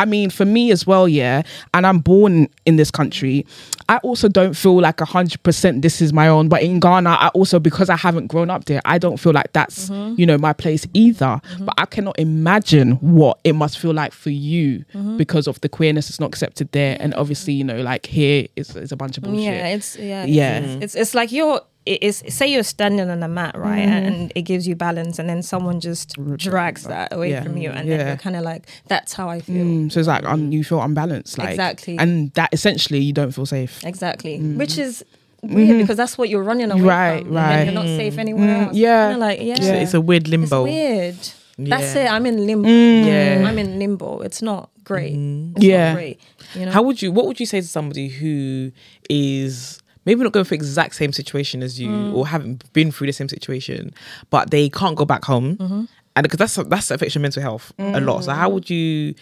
I mean, for me as well, yeah. And I'm born in this country. I also don't feel like a hundred percent this is my own. But in Ghana, I also because I haven't grown up there, I don't feel like that's mm-hmm. you know my place either. Mm-hmm. But I cannot imagine what it must feel like for you mm-hmm. because of the queerness that's not accepted there, and obviously you know like here is is a bunch of bullshit. Yeah, it's yeah, Yeah. It's, it's it's like you're. It- It's say you're standing on a mat, right, Mm-hmm. and it gives you balance, and then someone just drags that away Yeah. from you, and Yeah. then you're kind of like, that's how I feel. Mm, so it's like um, you feel unbalanced, like Exactly. and that essentially you don't feel safe. Exactly, which is weird because that's what you're running away Mm-hmm. Right, from. right. you're not safe anywhere Mm, else. yeah. Like yeah, It's, a- it's a weird It's limbo. weird. That's Yeah. it. I'm in limbo. Yeah. I'm in limbo. It's not great. It's Mm-hmm. Yeah. not great. You know. How would you? What would you say to somebody who is maybe not going through the exact same situation as you, mm. or haven't been through the same situation, but they can't go back home, mm-hmm. and because that's that's affects your mental health a lot. So how mm. would you?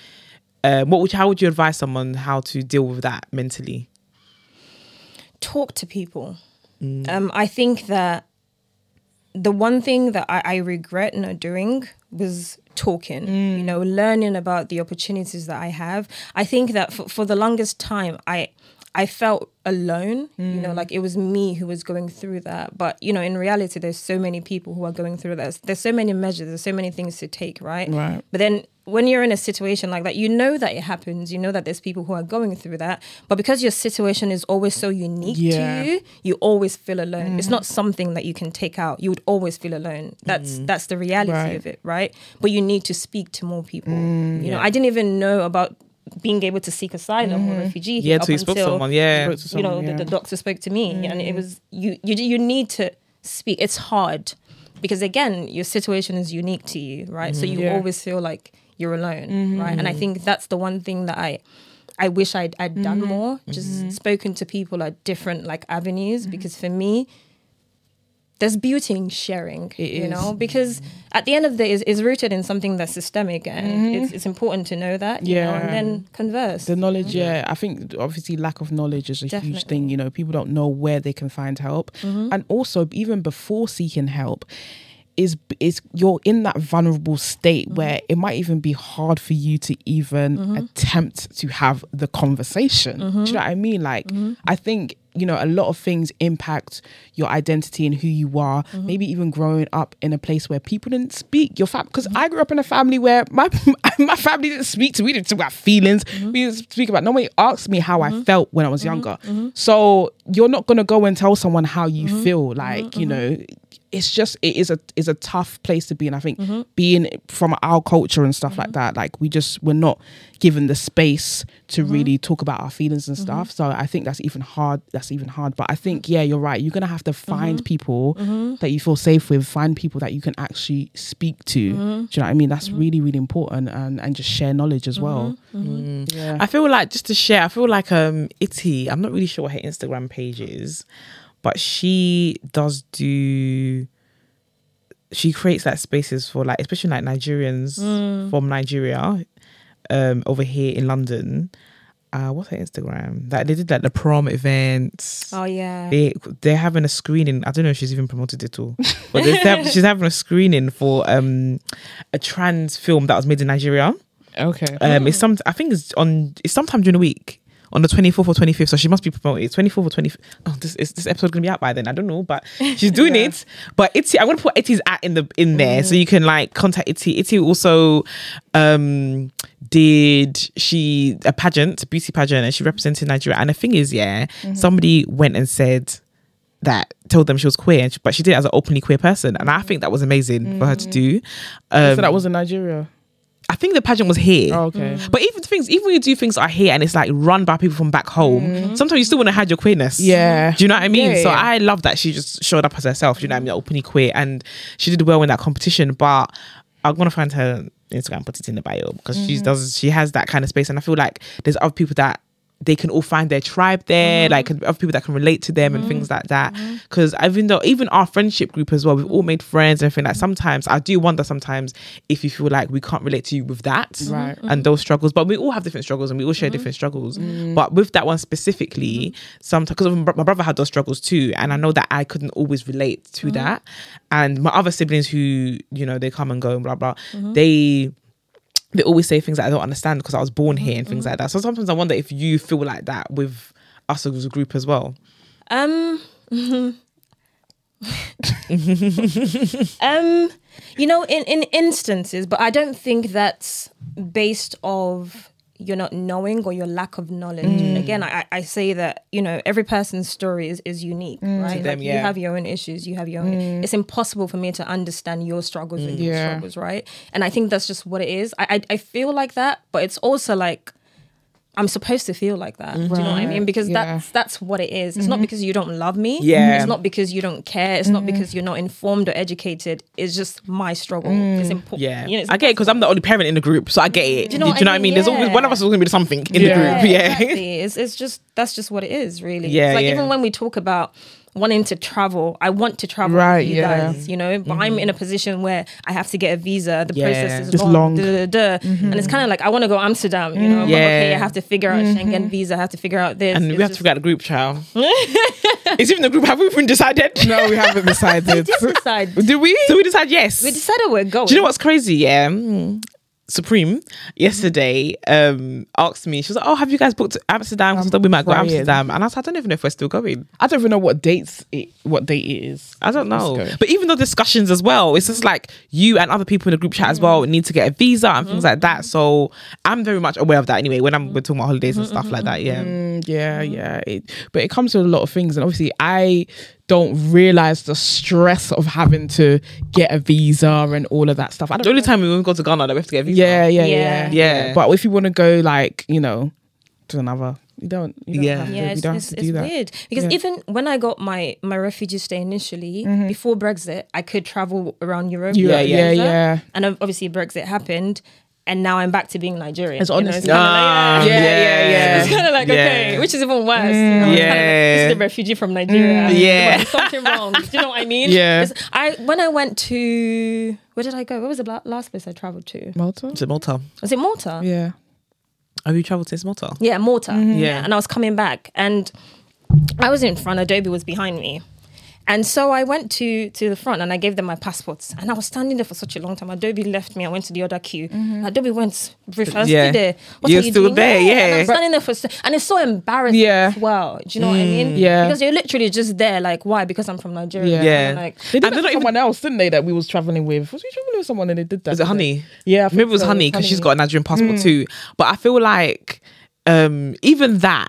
Um, what would how would you advise someone how to deal with that mentally? talk to people. Mm. Um, I think that the one thing that I, I regret not doing was talking, you know, learning about the opportunities that I have. I think that for, for the longest time, I I felt alone, you know, mm. like it was me who was going through that. But, you know, in reality, there's so many people who are going through that. There's so many measures, there's so many things to take, right? Right. But then when you're in a situation like that, you know that it happens. You know that there's people who are going through that. But because your situation is always so unique Yeah. to you, you always feel alone. It's mm. not something that you can take out. You would always feel alone. That's mm. that's the reality Right. of it, right? But you need to speak to more people. you know, I didn't even know about being able to seek asylum or mm-hmm. refugee. Yeah, up till you spoke to until, someone. Yeah, Spoke to you know, someone, the, the doctor spoke to me, and it mm-hmm. was you. You you need to speak. It's hard because again, your situation is unique to you, right? So mm-hmm. you Yeah. always feel like you're alone, right? And I think that's the one thing that I. I wish I'd, I'd done more, just spoken to people at different like avenues, because for me, there's beauty in sharing, It you is. know, because at the end of the day, it's, it's rooted in something that's systemic, and mm-hmm. it's, it's important to know that, you know, Yeah. and then converse. The knowledge, mm-hmm. yeah. I think obviously lack of knowledge is a huge thing. You know, people don't know where they can find help, mm-hmm. and also even before seeking help, is is you're in that vulnerable state where it might even be hard for you to even attempt to have the conversation. Do you know what I mean? Like, I think you know a lot of things impact your identity and who you are. Mm-hmm. Maybe even growing up in a place where people didn't speak your fam. Because I grew up in a family where [LAUGHS] my my family didn't speak to. We didn't talk about feelings. Mm-hmm. We didn't speak about. Nobody asked me how I mm-hmm. felt when I was younger. So you're not gonna go and tell someone how you feel. Like you know. It's just it is a is a tough place to be, and I think mm-hmm. being from our culture and stuff like mm-hmm. that, like we just we're not given the space to mm-hmm. really talk about our feelings and stuff. So I think that's even hard. That's even hard. But I think yeah, you're right. You're gonna have to find people that you feel safe with. Find people that you can actually speak to. Do you know what I mean? That's really really important, and and just share knowledge as well. Yeah. I feel like just to share, I feel like um Itty, I'm not really sure what her Instagram page is, but she does do she creates like spaces for like especially like Nigerians from Nigeria um over here in London. Uh what's her Instagram? That they did like the prom events. oh yeah, They they're having a screening. I don't know if she's even promoted it all, [LAUGHS] but have, she's having a screening for um a trans film that was made in Nigeria. Okay. Um, it's some. I think it's on. It's sometime during the week on the twenty fourth or twenty fifth. So she must be promoted. Twenty fourth or twenty. Oh, this is this episode gonna be out by then. I don't know, but she's doing it. But Itty, I'm gonna put Itty's at in the in there, so you can like contact Itty. Itty also um did she a pageant, beauty pageant, and she represented Nigeria. And the thing is, yeah, somebody went and said that told them she was queer, and she- but she did it as an openly queer person, and I think that was amazing for her to do. Um, so that was in Nigeria. I think the pageant was here. Oh, okay. But even things, even when you do things that are here and it's like run by people from back home, sometimes you still want to hide your queerness. Yeah. Do you know what I mean? Yeah, so yeah. I love that she just showed up as herself. Do you know what I mean? Openly queer, and she did well in that competition. But I'm gonna find her Instagram, put it in the bio because she Mm-hmm. does. She has that kind of space, and I feel like there's other people that. They can all find their tribe there, Mm-hmm. like other people that can relate to them and mm-hmm. things like that. Mm-hmm. Because even though even our friendship group as well, we've all made friends and everything. Like sometimes I do wonder sometimes if you feel like we can't relate to you with that, mm-hmm. Right. and those struggles. But we all have different struggles and we all share different struggles. Mm. But with that one specifically, sometimes because my brother had those struggles too, and I know that I couldn't always relate to that. And my other siblings who you know they come and go and blah blah, they they always say things that I don't understand because I was born here and things like that. So sometimes I wonder if you feel like that with us as a group as well. Um, [LAUGHS] um, you know, in in instances, but I don't think that's based of you're not knowing or your lack of knowledge. And mm. again, I, I say that you know every person's story is, is unique, mm. right? them, like yeah. you have your own issues, you have your own. Mm. It's impossible for me to understand your struggles and your Yeah. struggles, right? And I think that's just what it is. I, I I feel like that, but it's also like. I'm supposed to feel like that. Do you know what I mean? Because Yeah. that's that's what it is. It's not mm-hmm. because you don't love me. Yeah. It's not because you don't care. It's not mm-hmm. because you're not informed or educated. It's just my struggle. It's mm. important. Yeah, You know, it's I get it because I'm the only parent in the group, so I get it. Do you know, what, I mean? There's always one of us is going to be something in Yeah. the group. [LAUGHS] Yeah, exactly. It's, it's just that's just what it is, really. Yeah, It's like yeah. even when we talk about wanting to travel, I want to travel Right, with you yeah. guys, you know, but I'm in a mm-hmm. position where I have to get a visa. The Yeah. process is It's long, long. duh, duh, duh, duh. and it's mm-hmm. kind of like I want to go Amsterdam, you know, but okay, I have to figure out Schengen mm-hmm. visa. I have to figure out this. and we It's have to figure out the group, child. [LAUGHS] Is even the group? Have we even decided? No, we haven't [LAUGHS] decided. We decide. Did we? So we decided yes. We decided we're going. Do you know what's crazy? Yeah. Mm. Supreme mm-hmm. yesterday um asked me, she was like, Oh, have you guys booked Amsterdam? Because we might go. Amsterdam. And I said, I don't even know if we're still going. I don't even know what dates it, what date it is. I don't know. But even the discussions as well, it's just like you and other people in the group chat as mm. well need to get a visa and things mm-hmm. like that. So I'm very much aware of that anyway when I'm we're talking about holidays and mm-hmm, stuff like that. Yeah. Mm, yeah, mm. yeah. It, but it comes with a lot of things, and obviously, I don't realize the stress of having to get a visa and all of that stuff. I The don't. only time we won't go to Ghana that we have to get a visa. Yeah, yeah, Yeah. yeah, Yeah. But if you want to go, like you know, to another, you don't. You don't Yeah. have to, yeah, you it's, don't it's, have to it's that. weird because Yeah. even when I got my my refugee stay initially Mm-hmm. before Brexit, I could travel around Europe. Yeah, without yeah, yeah. And obviously Brexit happened, and now I'm back to being Nigerian. It's you know, honestly- kinda Ah, like, Yeah, yeah, yeah. It's kind of like okay, which is even worse. you mm, know? It's kinda like, Yeah. this is the refugee from mm, Nigeria. Yeah. There's something wrong. Do you know what I mean? Yeah. It's- I when I went to where did I go? Where was the last place I traveled to? Malta. Is it Malta? Was it Malta? Yeah. Have you travelled to Malta? Yeah, Malta. Mm-hmm. Yeah. And I was coming back and I was in front, Adobe was behind me. And so I went to to the front and I gave them my passports. And I was standing there for such a long time. Adobe left me. I went to the other queue. Mm-hmm. Adobe went reversed Yeah. there. What You're are you still doing? there, And yeah. I'm standing there for and it's so embarrassing Yeah. as well. Do you know what I mean? Mm. Yeah. Because you're literally just there, like, why? Because I'm from Nigeria. Yeah. Yeah. Like They did And that not someone else, didn't they? That we was traveling with. Was we traveling with someone and they did that? Is it didn't they? Honey? Yeah, Maybe it was so. Honey because she's got a Nigerian passport mm. too. But I feel like um even that,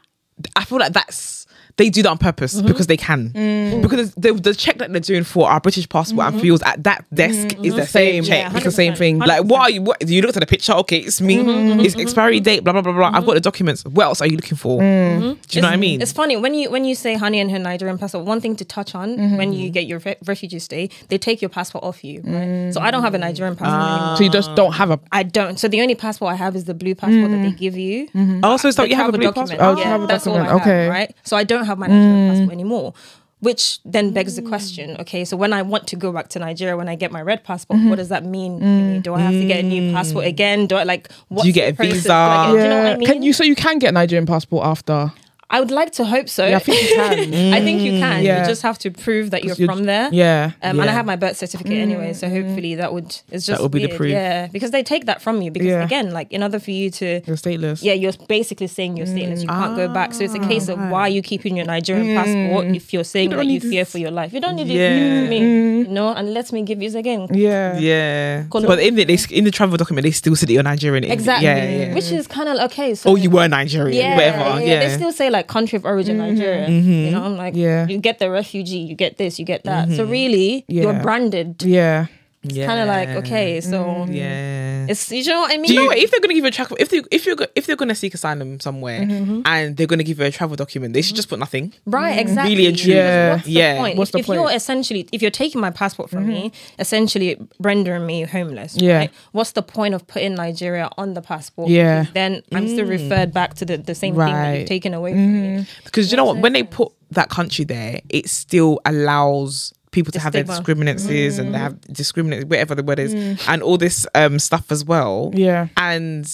I feel like that's they do that on purpose mm-hmm. because they can. Mm. Because the, the check that they're doing for our British passport and mm-hmm. feels at that desk mm-hmm. is the same Same. check. Yeah, It's the same 100%. thing. Like what are you? What you looked at the picture? Okay, it's me. It's expiry date. Blah blah blah blah. I've got the documents. What else are you looking for? Do you know what I mean? It's funny when you when you say honey and her Nigerian passport. One thing to touch on when you get your re- refugee stay, they take your passport off you. Right? Mm. So I don't have a Nigerian passport ah. anymore. So you just don't have a. I don't. So the only passport I have is the blue passport that they mm. give you. Oh, also, it's The like you have a blue document. passport. Oh, yeah, all I document. have, Okay. right? So I don't have my Nigerian mm. passport anymore. Which then begs the question: Okay, so when I want to go back to Nigeria, when I get my red passport, what mm-hmm. does that mean? Mm. for me? Do I have to get a new passport mm. again? Do I like? What's you get the a process? visa? Do I get- do you know what I mean? Can you? So you can get Nigerian passport after. I would like to hope so. Yeah, I think you can. [LAUGHS] I think you can. Yeah. You mm. just have to prove that you're, you're- from there. Yeah. Um, And I have my birth certificate anyway, so mm. hopefully that would it's just would be the weird, proof. Yeah, because they take that from you. Because Yeah. again, like in order for you to, You're stateless. yeah, you're basically saying you're stateless. You can't go mm. back. So it's a case of ah. why are you keeping your Nigerian passport if you're saying don't that you fear this. for your life? You don't need Yeah. it for me, you know. And let me give you again. Yeah. Yeah, Colo- but in the they, in the travel document they still say that you're Nigerian. Exactly. Yeah, yeah. Which is kind of okay. So Oh, you were Nigerian. yeah, whatever. yeah, Yeah. They still say like country of origin mm-hmm. Nigeria. You mm-hmm. know, I'm like, Yeah. you get the refugee, you get this, you get that. So mm-hmm. really, you're branded. Yeah. It's kind of like okay, so Yeah. Um, it's you know what I mean. Do you know what? If they're gonna give you a travel, if they if you're if they're gonna seek asylum somewhere mm-hmm. and they're gonna give you a travel document, they should mm-hmm. just put nothing. Right, mm-hmm. exactly. Really and truly. Yeah. What's the Yeah. point? What's if, the if you're essentially, if you're taking my passport from me, essentially rendering me homeless, Yeah. right? What's the point of putting Nigeria on the passport? Yeah. Then I'm still mm. referred back to the, the same thing that you've taken away from me. Mm. Because you know what? When they put that country there, it still allows people to The have their stigma. discriminances and they have discriminate whatever the word is and all this um stuff as well. Yeah. And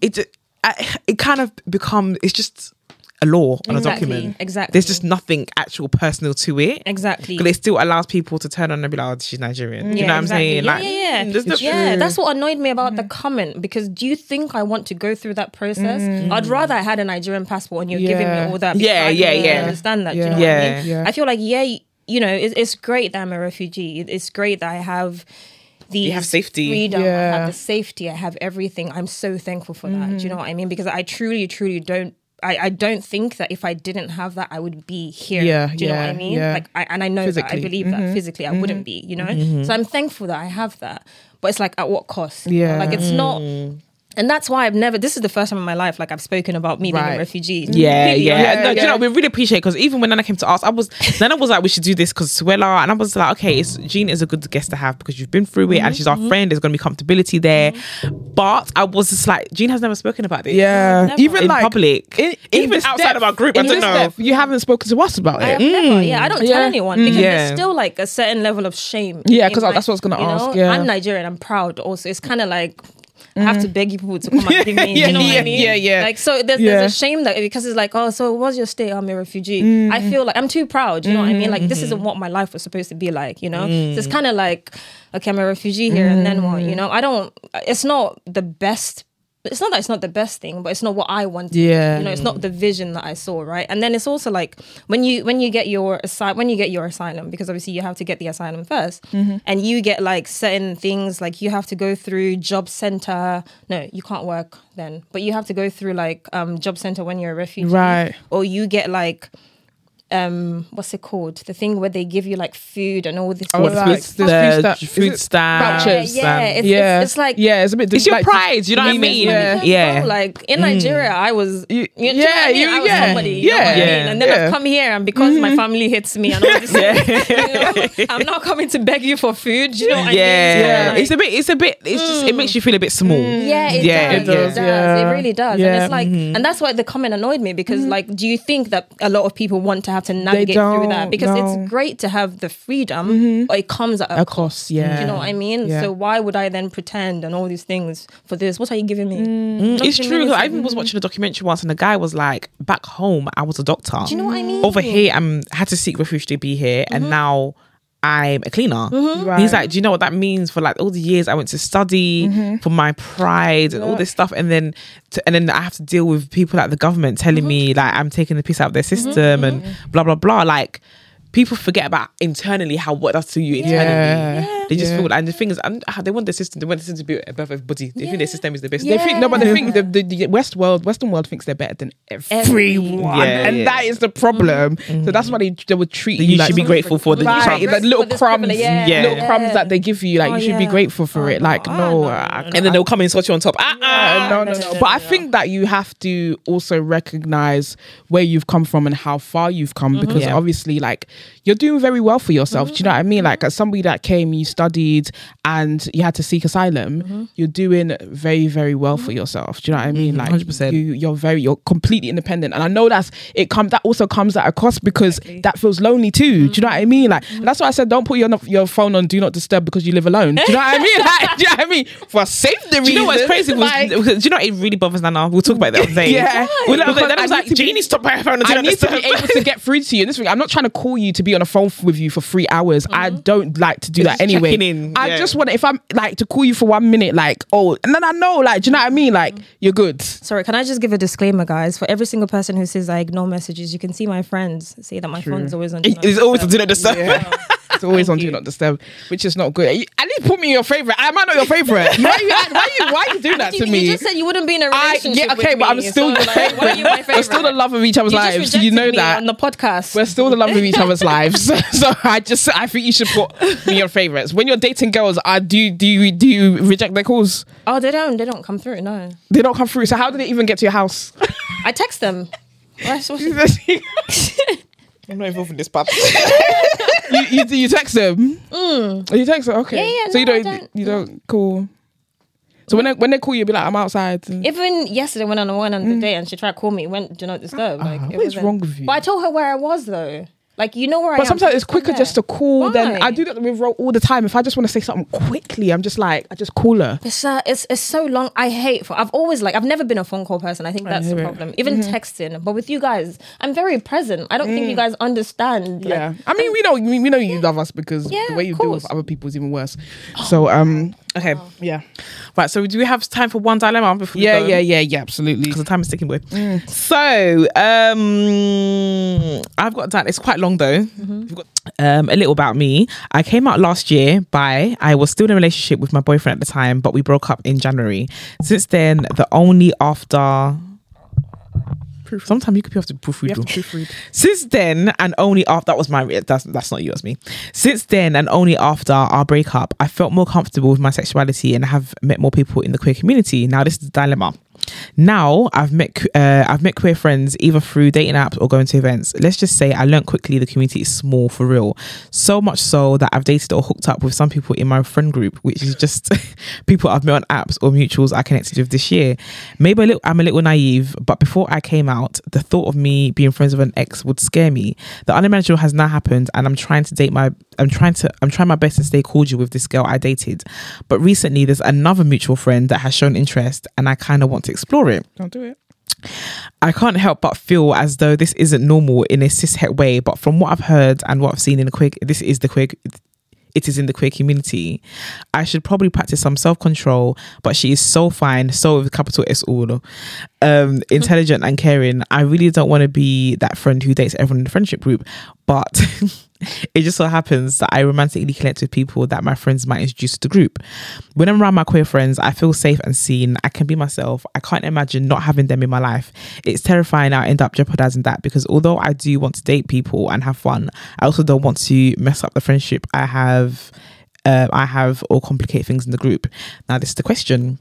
it it kind of become it's just a law on Exactly, a document. exactly. There's just nothing actual personal to it. Exactly. But it still allows people to turn on and be like, oh, she's Nigerian. you know what I'm saying? Yeah, like, yeah, yeah. mm, there's no- yeah, that's what annoyed me about the comment because do you think I want to go through that process? I'd rather I had a Nigerian passport and you're giving me all that. Yeah, because yeah, didn't yeah. Understand that? Do you Yeah. know what I mean? Yeah. I feel like yeah, you know, it's, it's great that I'm a refugee. It- It's great that I have. The have safety. freedom. I have the safety. I have everything. I'm so thankful for that. Do you mm-hmm. know what I mean? Because I truly, truly don't. I, I don't think that if I didn't have that, I would be here. Yeah, Do you know what I mean? yeah. Like, I, and I know that. I Physically. believe that mm-hmm. physically I wouldn't mm-hmm. be. You know. So I'm thankful that I have that. But it's like at what cost? Yeah. Like it's not. Mm. And that's why I've never. This is the first time in my life like I've spoken about me being a refugee. Yeah, Completely yeah. honest. no, do you know, we really appreciate because even when Nana came to us, I was Nana was like, we should do this because Suella, and I was like, okay, it's, Jeane is a good guest to have because you've been through it and she's our mm-hmm. friend. There's going to be comfortability there. Mm-hmm. But I was just like, Jeane has never spoken about this. Yeah. Never. Even in like public, in- in even outside depth- of our group. I don't know. depth, you haven't spoken to us about I have it. never, yeah, I don't tell Yeah. anyone because mm. Yeah. there's still like a certain level of shame. Yeah, because that's what I was gonna you know, ask, yeah. I'm Nigerian. I'm proud. Also, it's kind of like. I have to mm. beg you people to come and bring me. Yeah, [LAUGHS] you know what I mean? yeah, yeah. Like so, there's, Yeah. there's a shame that because it's like, oh, so what's your state? I'm a refugee. I mm. feel like I'm too proud. You know what I mean? Like this isn't mm-hmm. what my life was supposed to be like. You know, so it's mm. kind of like, okay, I'm a refugee here, and then what? You know, I don't. It's not the best. It's not that it's not the best thing, but it's not what I wanted. Yeah. you know, it's not the vision that I saw, right? And then it's also like when you when you get your asylum when you get your asylum because obviously you have to get the asylum 1st Mm-hmm. and you get like certain things like you have to go through job center. No, you can't work then, but you have to go through like um job center when you're a refugee, Right. Or you get like um what's it called the thing where they give you like food and all this Oh, What like food, the food stamp- food stamps vouchers? yeah, and- it's, yeah. it's, it's like yeah, it's a bit. It's your like, pride, you know what I mean? Yeah. Yeah. Bro, like in mm. Nigeria, I was, You- you, do know yeah, I mean? you- I was yeah, somebody, you know what I yeah. mean? And then Yeah. I've come here, and because my mm-hmm. family hits me and all this, [LAUGHS] you know, I'm not coming to beg you for food. You know what yeah, I mean? So, like, it's a bit. It's a bit. It's just. It mm. makes you feel a bit small. Mm. yeah, it Yeah, does. it It does, does. yeah. It really does. And it's like, mm-hmm. and that's why the comment annoyed me because, mm-hmm. like, do you think that a lot of people want to have to navigate through that? Because no. it's great to have the freedom, mm-hmm. but it comes at a Of course, yeah. Do you know what I mean? Yeah. So why would I then pretend and all these things for this? What are you giving me? Mm, mm It's true. really I even was watching a documentary once, and the guy was like, "Back home, I was a doctor. Do you know what I mm. mean? Over here, I'm had to seek refuge to be here, and mm-hmm. now." I'm a cleaner. Mm-hmm. Right. He's like, do you know what that means for like all the years I went to study mm-hmm. for my pride and all this stuff, and then to, and then I have to deal with people like the government telling me mm-hmm. like I'm taking the piss out of their system and blah blah blah. Like people forget about internally how what does to you internally. Yeah. They just Yeah. feel, and the thing is, I'm, ah, they want the system. They want the system to be above everybody. They think their system is the best. They think no, but they think the, the, the West world, Western world thinks they're better than everyone, Yeah, and yeah. that is the problem. So that's why they, they would treat You you like should be grateful for the right, crumbs. like little For crumbs, yeah. Yeah. little crumbs that they give you. Like Oh, you should be grateful for it. Like no, no, no, I- and then they'll come and sort you on top. Ah, ah. no, no, no. But I think that you have to also recognize where you've come from and how far you've come because obviously, like, you're doing very well for yourself. Do you know what I mean? Like, as somebody that came, you studied, and you had to seek asylum, mm-hmm. you're doing very, very well for mm-hmm. yourself. Do you know what I mean? Mm-hmm. Like, 100%. You, you're very, you're completely independent, and I know that's it. Comes that also comes at a cost because that feels lonely too. Do you know what I mean? Like, and that's why I said don't put your your phone on do not disturb because you live alone. Do you know what I mean? [LAUGHS] Like, do you know what I mean? For safety reasons. Do you know what's crazy? Was, like- do you know it really bothers Nana? We'll talk about that [LAUGHS] other. Yeah. We'll, then I was like, I I was like to be- Jeannie, stop by her phone and do I not need to be able to get through to you. And this thing, I'm not trying to call you to be on a phone with you for three hours. I don't like to do It's that just anyway. checking in, I yeah. just want if I'm like to call you for one minute, like oh, and then I know, like, do you know what I mean? Like mm. you're good. Sorry, can I just give a disclaimer, guys? For every single person who says I ignore messages, you can see my friends say that my phone is always on. It's always a disturb. do not disturb. [LAUGHS] It's always on Do you. Not Disturb, which is not good. You- At least put me in your favorite. I might not your favorite. [LAUGHS] Why are you, why are you, why are you doing that You, to me? you just said you wouldn't be in a relationship. yeah, okay, but I'm still so, the like, why are you my [LAUGHS] favorite. We're still the love of each other's lives. You know that. on the podcast. We're still the love of each other's [LAUGHS] lives. So I just I think you should put me your favorites. When you're dating girls, I do do you do you reject their calls? oh, they don't. They don't come through. No, They don't come through. So how did they even get to your house? I text them. What's- what's- I'm not involved in this part. [LAUGHS] you, you you text them. Oh, You text them. Okay. Yeah, yeah, So you no, I don't, don't. you don't call. So when they, when they call you, you'll be like, I'm outside. Even yesterday, when I went on the day and she tried to call me, went do you not disturb. Like, Ah, it what is wasn't- wrong with you? But I told her where I was though. Like you know where I am. But sometimes so it's quicker just to call than I do that with Ro all the time. If I just want to say something quickly, I'm just like, I just call her. It's uh, it's it's so long. I hate. For, I've always like I've never been a phone call person. I think that's the hear it. problem. Even Mm-hmm. texting, but with you guys, I'm very present. I don't think you guys understand. Like, Mm. yeah, I mean, we know we, we know you love us because Yeah, the way you deal with. Oh. other people is even worse. [GASPS] So um, Okay. yeah, Right. So do we have time for one dilemma before we yeah, go? yeah, yeah, yeah, absolutely. because the time is ticking boy. Mm. So, um, I've got that. It's quite long though. Mm-hmm. Got, um, a little about me. I came out last year by I was still in a relationship with my boyfriend at the time, but we broke up in January. Since then, the only after. Sometimes you could be able to proofread. You have to proofread. Since then, and only after that was my that's that's not you, that's me. Since then, and only after our breakup, I felt more comfortable with my sexuality and have met more people in the queer community. Now, this is the dilemma. Now, I've met uh, I've met queer friends either through dating apps or going to events. Let's just say I learned quickly the community is small for real. So much so that I've dated or hooked up with some people in my friend group, which is just [LAUGHS] people I've met on apps or mutuals I connected with this year. Maybe a little, I'm a little naive, but before I came out, the thought of me being friends with an ex would scare me. The unimaginable has now happened, and I'm trying to date my, I'm trying to, I'm trying my best to stay cordial with this girl I dated. But recently, there's another mutual friend that has shown interest, and I kind of want to explore it. Don't do it. I can't help but feel as though this isn't normal in a cishet way, but from what I've heard and what I've seen in the queer, this is the queer, it is in the queer community. I should probably practice some self control, but she is so fine, so with capital S all, um, intelligent and caring. I really don't want to be that friend who dates everyone in the friendship group, but [LAUGHS] [LAUGHS] it just so happens that I romantically connect with people that my friends might introduce to the group. When I'm around my queer friends, I feel safe and seen. I can be myself. I can't imagine not having them in my life. It's terrifying. I end up jeopardizing that because although I do want to date people and have fun, I also don't want to mess up the friendship I have. Uh, I have or complicate things in the group. Now, this is the question.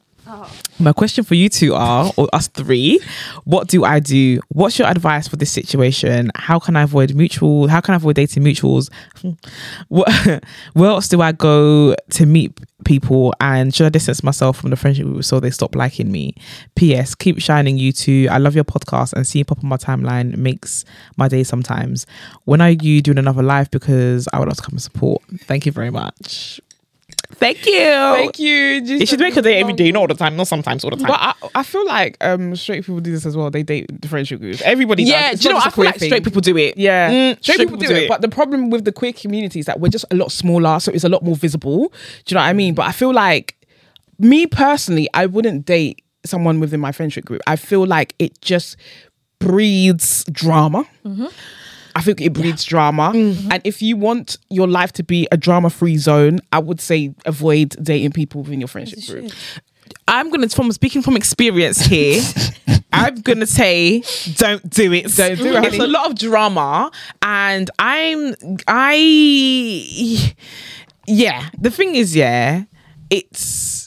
My question for you two are, or us three, what do I do? What's your advice for this situation? How can I avoid mutual? How can I avoid dating mutuals? [LAUGHS] Where else do I go to meet people? And should I distance myself from the friendship group so they stop liking me? P.S. Keep shining, you two. I love your podcast and seeing pop on my timeline makes my day sometimes. When are you doing another live? Because I would love to come and support. Thank you very much. Thank you. Thank you. You should make a day every day, not all the time, not sometimes, all the time. But I, I feel like um straight people do this as well. They date the friendship groups. Everybody does. yeah, do you know what? I feel like thing. straight people do it. Yeah, Mm, straight, people, do, it. But the problem with the queer community is that we're just a lot smaller, so it's a lot more visible. Do you know what I mean? But I feel like me personally, I wouldn't date someone within my friendship group. I feel like it just breeds drama. I think it breeds drama. Mm-hmm. And if you want your life to be a drama free zone, I would say avoid dating people within your friendship group. I'm gonna from speaking from experience here. [LAUGHS] I'm gonna say don't do it. Don't do it, It's a lot of drama, and I'm I yeah. The thing is, yeah, it's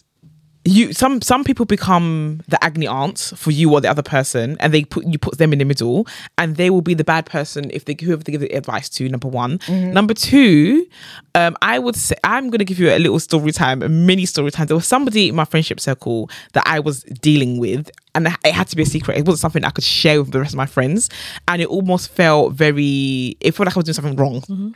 you some some people become the agony aunts for you or the other person and they put you put them in the middle and they will be the bad person if they whoever they give the advice to number one. Number two um i would say i'm gonna give you a little story time a mini story time. There was somebody in my friendship circle that i was dealing with and it had to be a secret it wasn't something i could share with the rest of my friends and it almost felt very it felt like i was doing something wrong mm-hmm.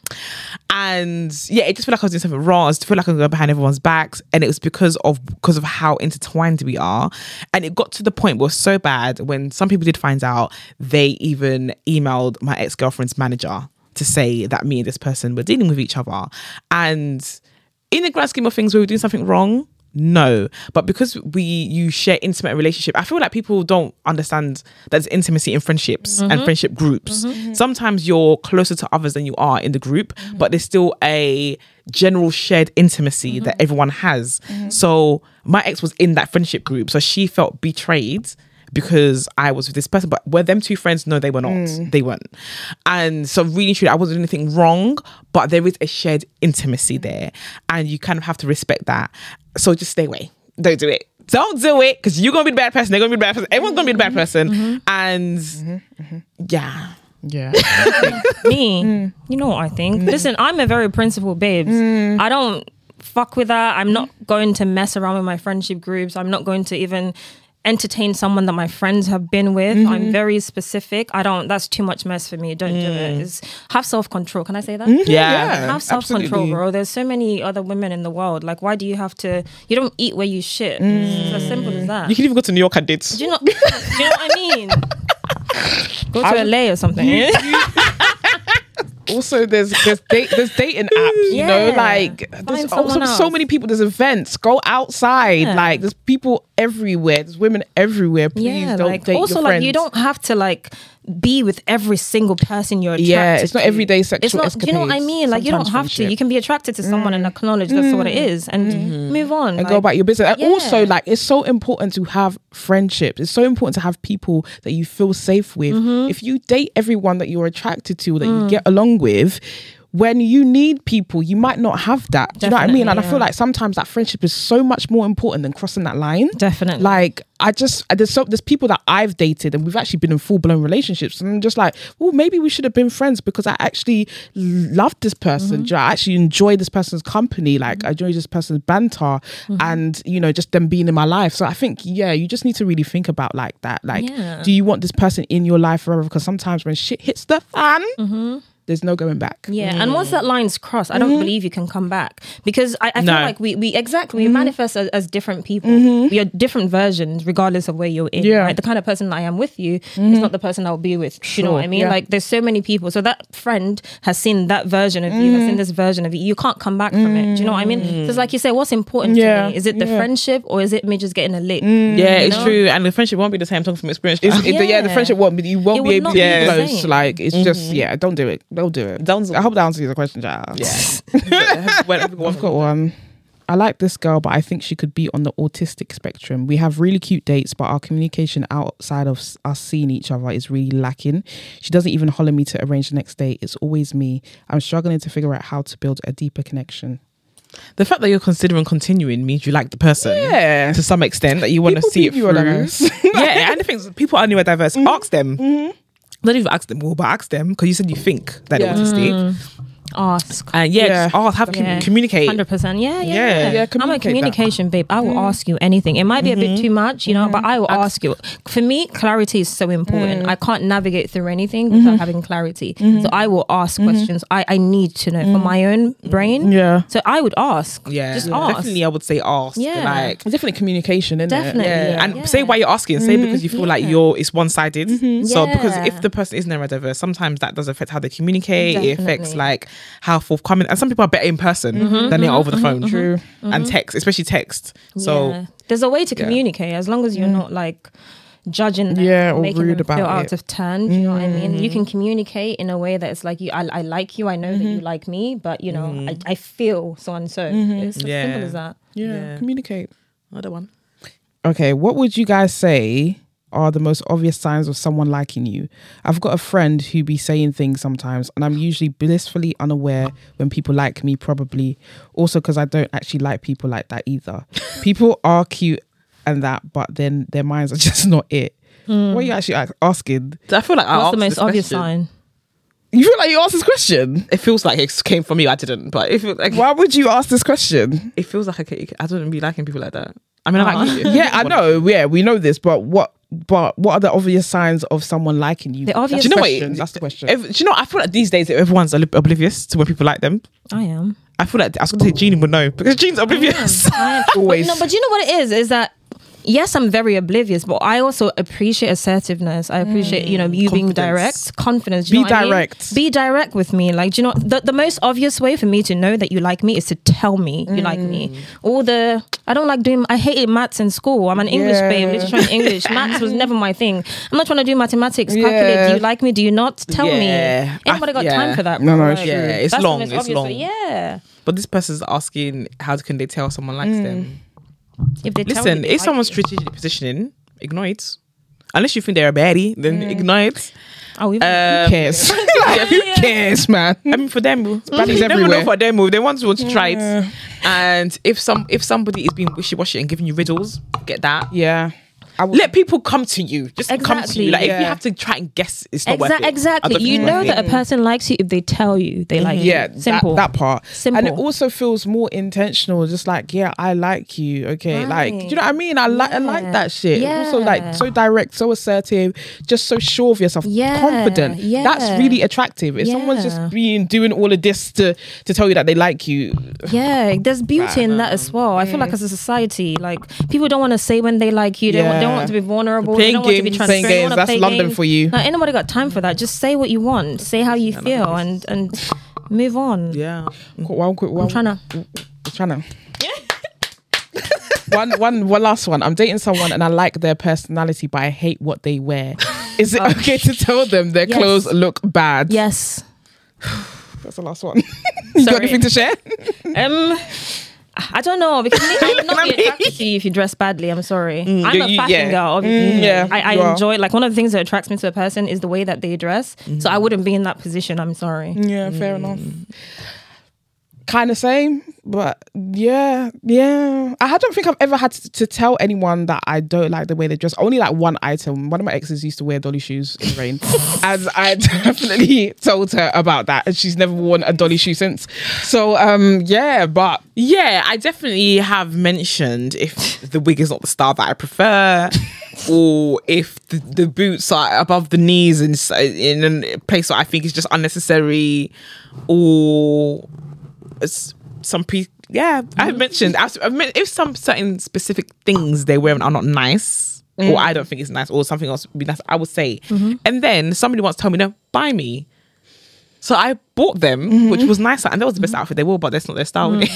and yeah, it just felt like I was doing something wrong. I just feel like I was going behind everyone's backs, and it was because of because of how intertwined we are. And it got to the point where it was so bad when some people did find out. They even emailed my ex girlfriend's manager to say that me and this person were dealing with each other. And in the grand scheme of things, we were doing something wrong. No, but because we you share intimate relationship, I feel like people don't understand that there's intimacy in friendships and mm-hmm. friendship groups. Mm-hmm. Mm-hmm. Sometimes you're closer to others than you are in the group, but there's still a general shared intimacy that everyone has. So my ex was in that friendship group, so she felt betrayed because I was with this person. But were them two friends? No, they were not. Mm. They weren't. And so really truly, I wasn't doing anything wrong, but there is a shared intimacy mm. there. And you kind of have to respect that. So just stay away. Don't do it. Don't do it because you're gonna be the bad person. They're gonna be the bad person. Everyone's gonna be the bad mm-hmm. person. Mm-hmm. And yeah. Yeah. [LAUGHS] Me, mm. you know what I think. Mm. Listen, I'm a very principled babes. Mm. I don't fuck with that. I'm not going to mess around with my friendship groups. I'm not going to even entertain someone that my friends have been with. I'm mm-hmm. very specific. I don't. That's too much mess for me. Don't do it. It's, have self control. Can I say that? Mm-hmm. Yeah. Have self control, bro. There's so many other women in the world. Like, why do you have to? You don't eat where you shit. It's mm. as simple as that. You can even go to New York and date. Do you know? do you know what I mean? [LAUGHS] Go to LA or something. [LAUGHS] also there's there's date there's dating apps you know Yeah. like Find there's also so many people there's events go outside Yeah. like there's people everywhere there's women everywhere please yeah, don't like date also your like friends you don't have to like be with every single person you're attracted Yeah, it's not everyday sexual It's not. You know what I mean? Like you don't have to. You can be attracted to someone and acknowledge that's what it is and move on and like, go about your business. And also, like, it's so important to have friendships. It's so important to have people that you feel safe with. Mm-hmm. If you date everyone that you're attracted to, that Mm. you get along with, when you need people, you might not have that. Do you know what I mean? And I feel like sometimes that friendship is so much more important than crossing that line. Definitely. Like, I just there's so there's people that I've dated and we've actually been in full blown relationships, and I'm just like, well, maybe we should have been friends because I actually loved this person. Mm-hmm. Do you know, I actually enjoy this person's company. Like, I mm-hmm. enjoy this person's banter, mm-hmm. and you know, just them being in my life. So I think, yeah, you just need to really think about like that. Like, Yeah. do you want this person in your life forever? Because sometimes when shit hits the fan, there's no going back. Yeah, and once that line's crossed, I don't Mm-hmm. believe you can come back because I, I feel No. like we we exactly Mm-hmm. we manifest as, as different people. We are different versions, regardless of where you're in. Yeah. Mm-hmm. right? the kind of person I am with you is not the person I'll be with. you know what I mean? yeah. Like, there's so many people. So that friend has seen that version of you, has Mm-hmm. seen this version of you. You can't come back from it. Do you know what I mean? So it's like you say, what's important Yeah, to me? Is it the yeah. friendship or is it me just getting a lick? Yeah, it's know? true. And the friendship won't be the same. I'm talking from experience. It's, it- yeah. the friendship won't be. You won't It be able to be be close. Like it's just yeah. Don't do it. Don't do it. Don't- I hope that answers your question, child. yeah. [LAUGHS] I've got one. I like this girl, but I think she could be on the autistic spectrum. We have really cute dates, but our communication outside of us seeing each other is really lacking. She doesn't even holler me to arrange the next date. It's always me. I'm struggling to figure out how to build a deeper connection. the fact that you're considering continuing means you like the person Yeah. to some extent that you want to see it think you are through. [LAUGHS] yeah, and the things people are neurodiverse. Mm-hmm. Ask them. Mm-hmm. Don't even ask them all, but ask them because you said you think that Yeah. autistic. Ask. And yeah, Yeah. just ask, have Yeah. communicate. Hundred percent. Yeah, yeah. Yeah. yeah. Yeah, I'm a communicate that. communication babe. I will mm-hmm. ask you anything. It might be a bit mm-hmm. too much, you know, but I will mm-hmm. ask you. For me, clarity is so important. Mm. I can't navigate through anything without having clarity. So I will ask questions. I, I need to know for mm. my own mm. brain. Yeah. So I would ask. Yeah, Just ask. definitely. I would say ask. Yeah. like Definitely communication, isn't Definitely. it? yeah, Yeah. and Yeah. say why you're asking. Say because you feel like you're it's one sided. So because if the person is neurodiverse, sometimes that does affect how they communicate. It affects like how forthcoming. And some people are better in person Mm-hmm, than they are over the mm-hmm, phone. Mm-hmm, True. And mm-hmm. text, especially text. So Yeah. there's a way to communicate as long as you're not like judging them, Yeah, or making rude them feel about out it. of turn. Do you know what I mean? You mm. can communicate in a way that it's like you, I, I like you, I know that you like me, but you know, I, mm. I feel so and so. It's as Yeah. simple as that. Yeah. Yeah. Communicate. another one. Okay, what would you guys say are the most obvious signs of someone liking you? I've got a friend who be saying things sometimes, and I'm usually blissfully unaware when people like me, probably also because I don't actually like people like that either. [LAUGHS] people are cute and that, but then their minds are [LAUGHS] just not it. Hmm. What are you actually like, asking? I feel like I What's the most obvious question. sign? You feel like you asked this question? It feels like it came from you. I didn't, but it feels like Why would you ask this question? it feels like I, I don't be liking people like that. I mean, I like uh-huh. you. [LAUGHS] Yeah, I know. Yeah, we know this, but what? But what are the obvious signs of someone liking you? The obvious- That's Do you know what? question. That's the question. If, do you know? I feel like these days everyone's obli- oblivious to when people like them. I am. I feel like I was going to say Jeannie would know because Jeane's oblivious. I am. [LAUGHS] Always. But, no, but you know what it is? Is that yes, I'm very oblivious, but I also appreciate assertiveness. I appreciate, you know, you being direct, confidence. Be what I mean? direct. Be direct with me. Like, do you know, the, the most obvious way for me to know that you like me is to tell me you like me. Mm. All the, I don't like doing, I hated maths in school. I'm an English Yeah. babe, and English. [LAUGHS] maths was never my thing. I'm not trying to do mathematics, calculate. Do you like me? Do you not? Tell Yeah. me. Anybody I- got yeah. time for that? No, bro? no, it's. Yeah, it's that's long, it's long. way. Yeah. But this person's asking, how can they tell someone likes mm. them? If they Listen, you if like someone's you. strategic positioning, ignore it. Unless you think they're a baddie, then ignore it. oh, we've- Um, Who cares? like, [LAUGHS] who cares, man? I mean, for them, you baddies never know everywhere. for them. They want to want to try it. And if some if somebody is being wishy washy and giving you riddles, get that. Yeah. I Let people come to you. Just come to you. Like if you have to try and guess, it's not worth it. Exactly. You know that it. a person likes you if they tell you they like you. yeah, Simple. That, that part. Simple. And it also feels more intentional, just like, yeah, I like you. Okay. Like, you know what I mean? I like I like that shit. Yeah. Also like so direct, so assertive, just so sure of yourself, Yeah, confident. yeah. That's really attractive. If someone's just being doing all of this to to tell you that they like you, [SIGHS] Yeah, there's beauty in that as well. I feel like mm. as a society, like people don't want to say when they like you. They, want, they don't want to be vulnerable. Playing they don't want to be games, transparent. playing games, that's play London games. for you. Like, ain't nobody got time for that. Just say what you want. Say how you feel, and and move on. Yeah. One quick one. I'm trying [LAUGHS] to. trying to. one, one, one last one. I'm dating someone and I like their personality, but I hate what they wear. [LAUGHS] Is it okay to tell them their Yes. clothes look bad? Yes. [SIGHS] That's the last one. [LAUGHS] you got anything to share? Um. I don't know because me, [LAUGHS] I would not be attracted to you if you dress badly. I'm sorry. Mm. I'm you- a you- fashion yeah. girl. Obviously, Mm, yeah, I, I enjoy like one of the things that attracts me to a person is the way that they dress. So I mm. wouldn't be in that position. I'm sorry. Yeah, fair mm. enough. Kind of same, but yeah, yeah. I don't think I've ever had to, to tell anyone that I don't like the way they dress. Only like one item. One of my exes used to wear dolly shoes in the rain, [LAUGHS] and I [LAUGHS] definitely told her about that, and she's never worn a dolly shoe since. So, um, yeah, but Yeah, I definitely have mentioned if the wig is not the style that I prefer, or if the, the boots are above the knees in in a place that I think is just unnecessary, or some pre Yeah, I've mm. mentioned I've, I've if some certain specific things they're wearing are not nice, or mm. I don't think it's nice, or something else would be nice, I would say. Mm-hmm. And then somebody wants to tell me, no, buy me. So I bought them, which mm-hmm. was nicer, and that was the best outfit they wore, but that's not their style. so,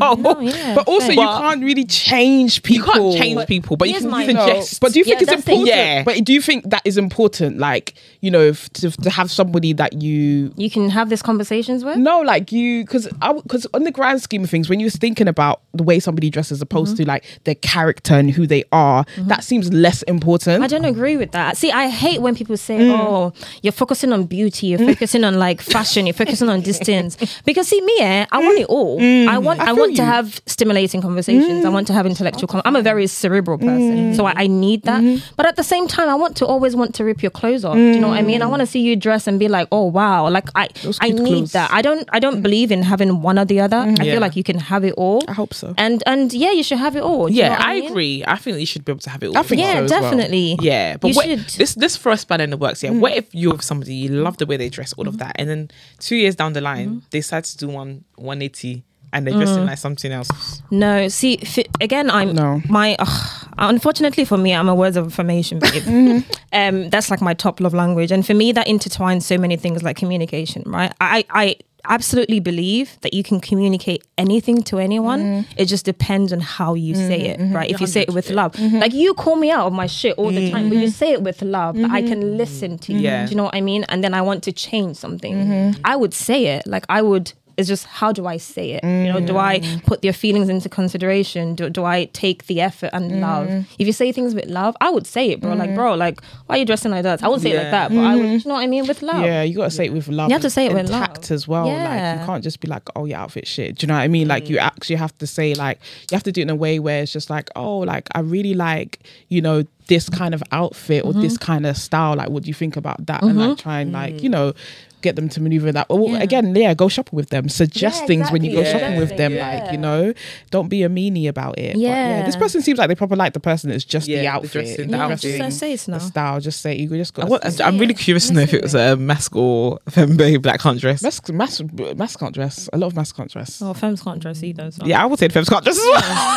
Oh, yeah. [LAUGHS] but also you But- can't really change people. you can't change people, but you can my- suggest. But do you think Yeah, it's that's the- important? Yeah. But do you think that is important? Like, you know, f- to, to have somebody that you You can have these conversations with. no, like you, because because on the grand scheme of things, when you're thinking about the way somebody dresses, opposed Mm-hmm. to like their character and who they are, mm-hmm. that seems less important. I don't agree with that. See, I hate when people say, Mm. "Oh, you're focusing on beauty, you're mm. focusing on like fashion, you're focusing on distance." [LAUGHS] Because see, me, eh, I want it all. I want, I, Mm. feel want to you. Mm. have stimulating conversations. I want to have intellectual. Com- I'm a very cerebral person, so I, I need that. Mm-hmm. But at the same time, I want to always want to rip your clothes off. Do you know what I mean? I want to see you dress and be like, "Oh wow!" Like I, I need clothes. that. I don't, I don't believe in having one or the other. I Yeah. feel like you can have it all. I hope so. And and yeah, you should have it all. Do you know yeah, what I mean? agree. I think you should be able to have it all. I think Yeah, so as well. definitely. Yeah, but You what, should. this this for span in the works. Yeah, what if you're somebody you love the way they dress, all of that, and then two years down the line mm-hmm. they decide to do one 180 and they're dressing mm. like something else. No, see, fi- again, I'm No. my. ugh, unfortunately for me, I'm a words of affirmation babe. [LAUGHS] Mm-hmm. um, that's like my top love language, and for me, that intertwines so many things like communication. Right? I, I absolutely believe that you can communicate anything to anyone. Mm. It just depends on how you mm, say it. Mm-hmm. Right? If you say it with love, mm-hmm. like you call me out of my shit all the time, but you mm-hmm. say it with love, that I can listen to you. Yeah. Do you know what I mean? And then I want to change something. I would say it like I would. It's just how do I say it? You know, do I mm. put their feelings into consideration? Do, do I take the effort and mm. love? If you say things with love, I would say it, bro. Like, mm. bro, like, why are you dressing like that? I wouldn't say it like that, but I would, you know what I mean, with love. Yeah, you gotta say it with love. You have to say it with love. tact as well. Like you can't just be like, "Oh, your outfit shit." Do you know what I mean? Like you actually have to say like you have to do it in a way where it's just like, "Oh, like I really like you know this kind of outfit or Mm-hmm. this kind of style. Like, what do you think about that?" And like mm-hmm. try and like you know get them to maneuver that. Well, Yeah. again, yeah, go shopping with them. Suggest Yeah, things when you go exactly. shopping with them. Yeah. Like you know, don't be a meanie about it. But, Yeah. this person seems like they probably like the person. It's just Yeah, the the outfit, dressing, the Yeah, outfit. just say it the now. style. Just say you just I got. want, I'm really curious to know if it was a masc or fembe black can't dress. Masc, masc, masc can't dress. A lot of mascs can't dress. Oh, femmes can't dress either. So. Yeah, I would say the femmes can't dress as well.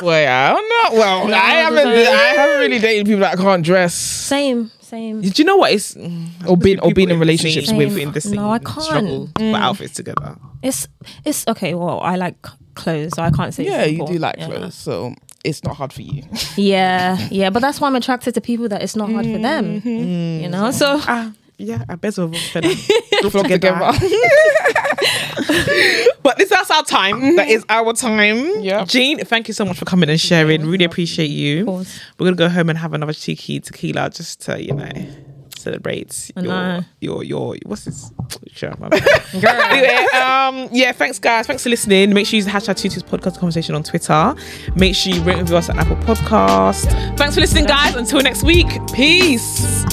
Boy, [LAUGHS] I don't know. Well, I haven't. sorry. I haven't really dated people that can't dress Same, same. Do you know what? It's or been or been in People relationships scene- with. In the scene No, I can't. struggle to put outfits together. It's it's okay. Well, I like clothes, so I can't say. Yeah, you do like Yeah. clothes, so it's not hard for you. [LAUGHS] Yeah, yeah, but that's why I'm attracted to people that it's not hard for them. Mm-hmm. You know, so Ah, yeah, I bet of [LAUGHS] Flock together. [LAUGHS] But this that's our time. That is our time. Yeah. Jeane, thank you so much for coming and sharing. Really appreciate you. course. We're gonna go home and have another cheeky tequila just to, you know, celebrate your your your what's this? Sure, [LAUGHS] anyway, um, yeah, thanks guys. Thanks for listening. Make sure you use the hashtag Two Twos podcast conversation on Twitter. Make sure you rate and review us at Apple Podcast. Thanks for listening, guys. Until next week. Peace.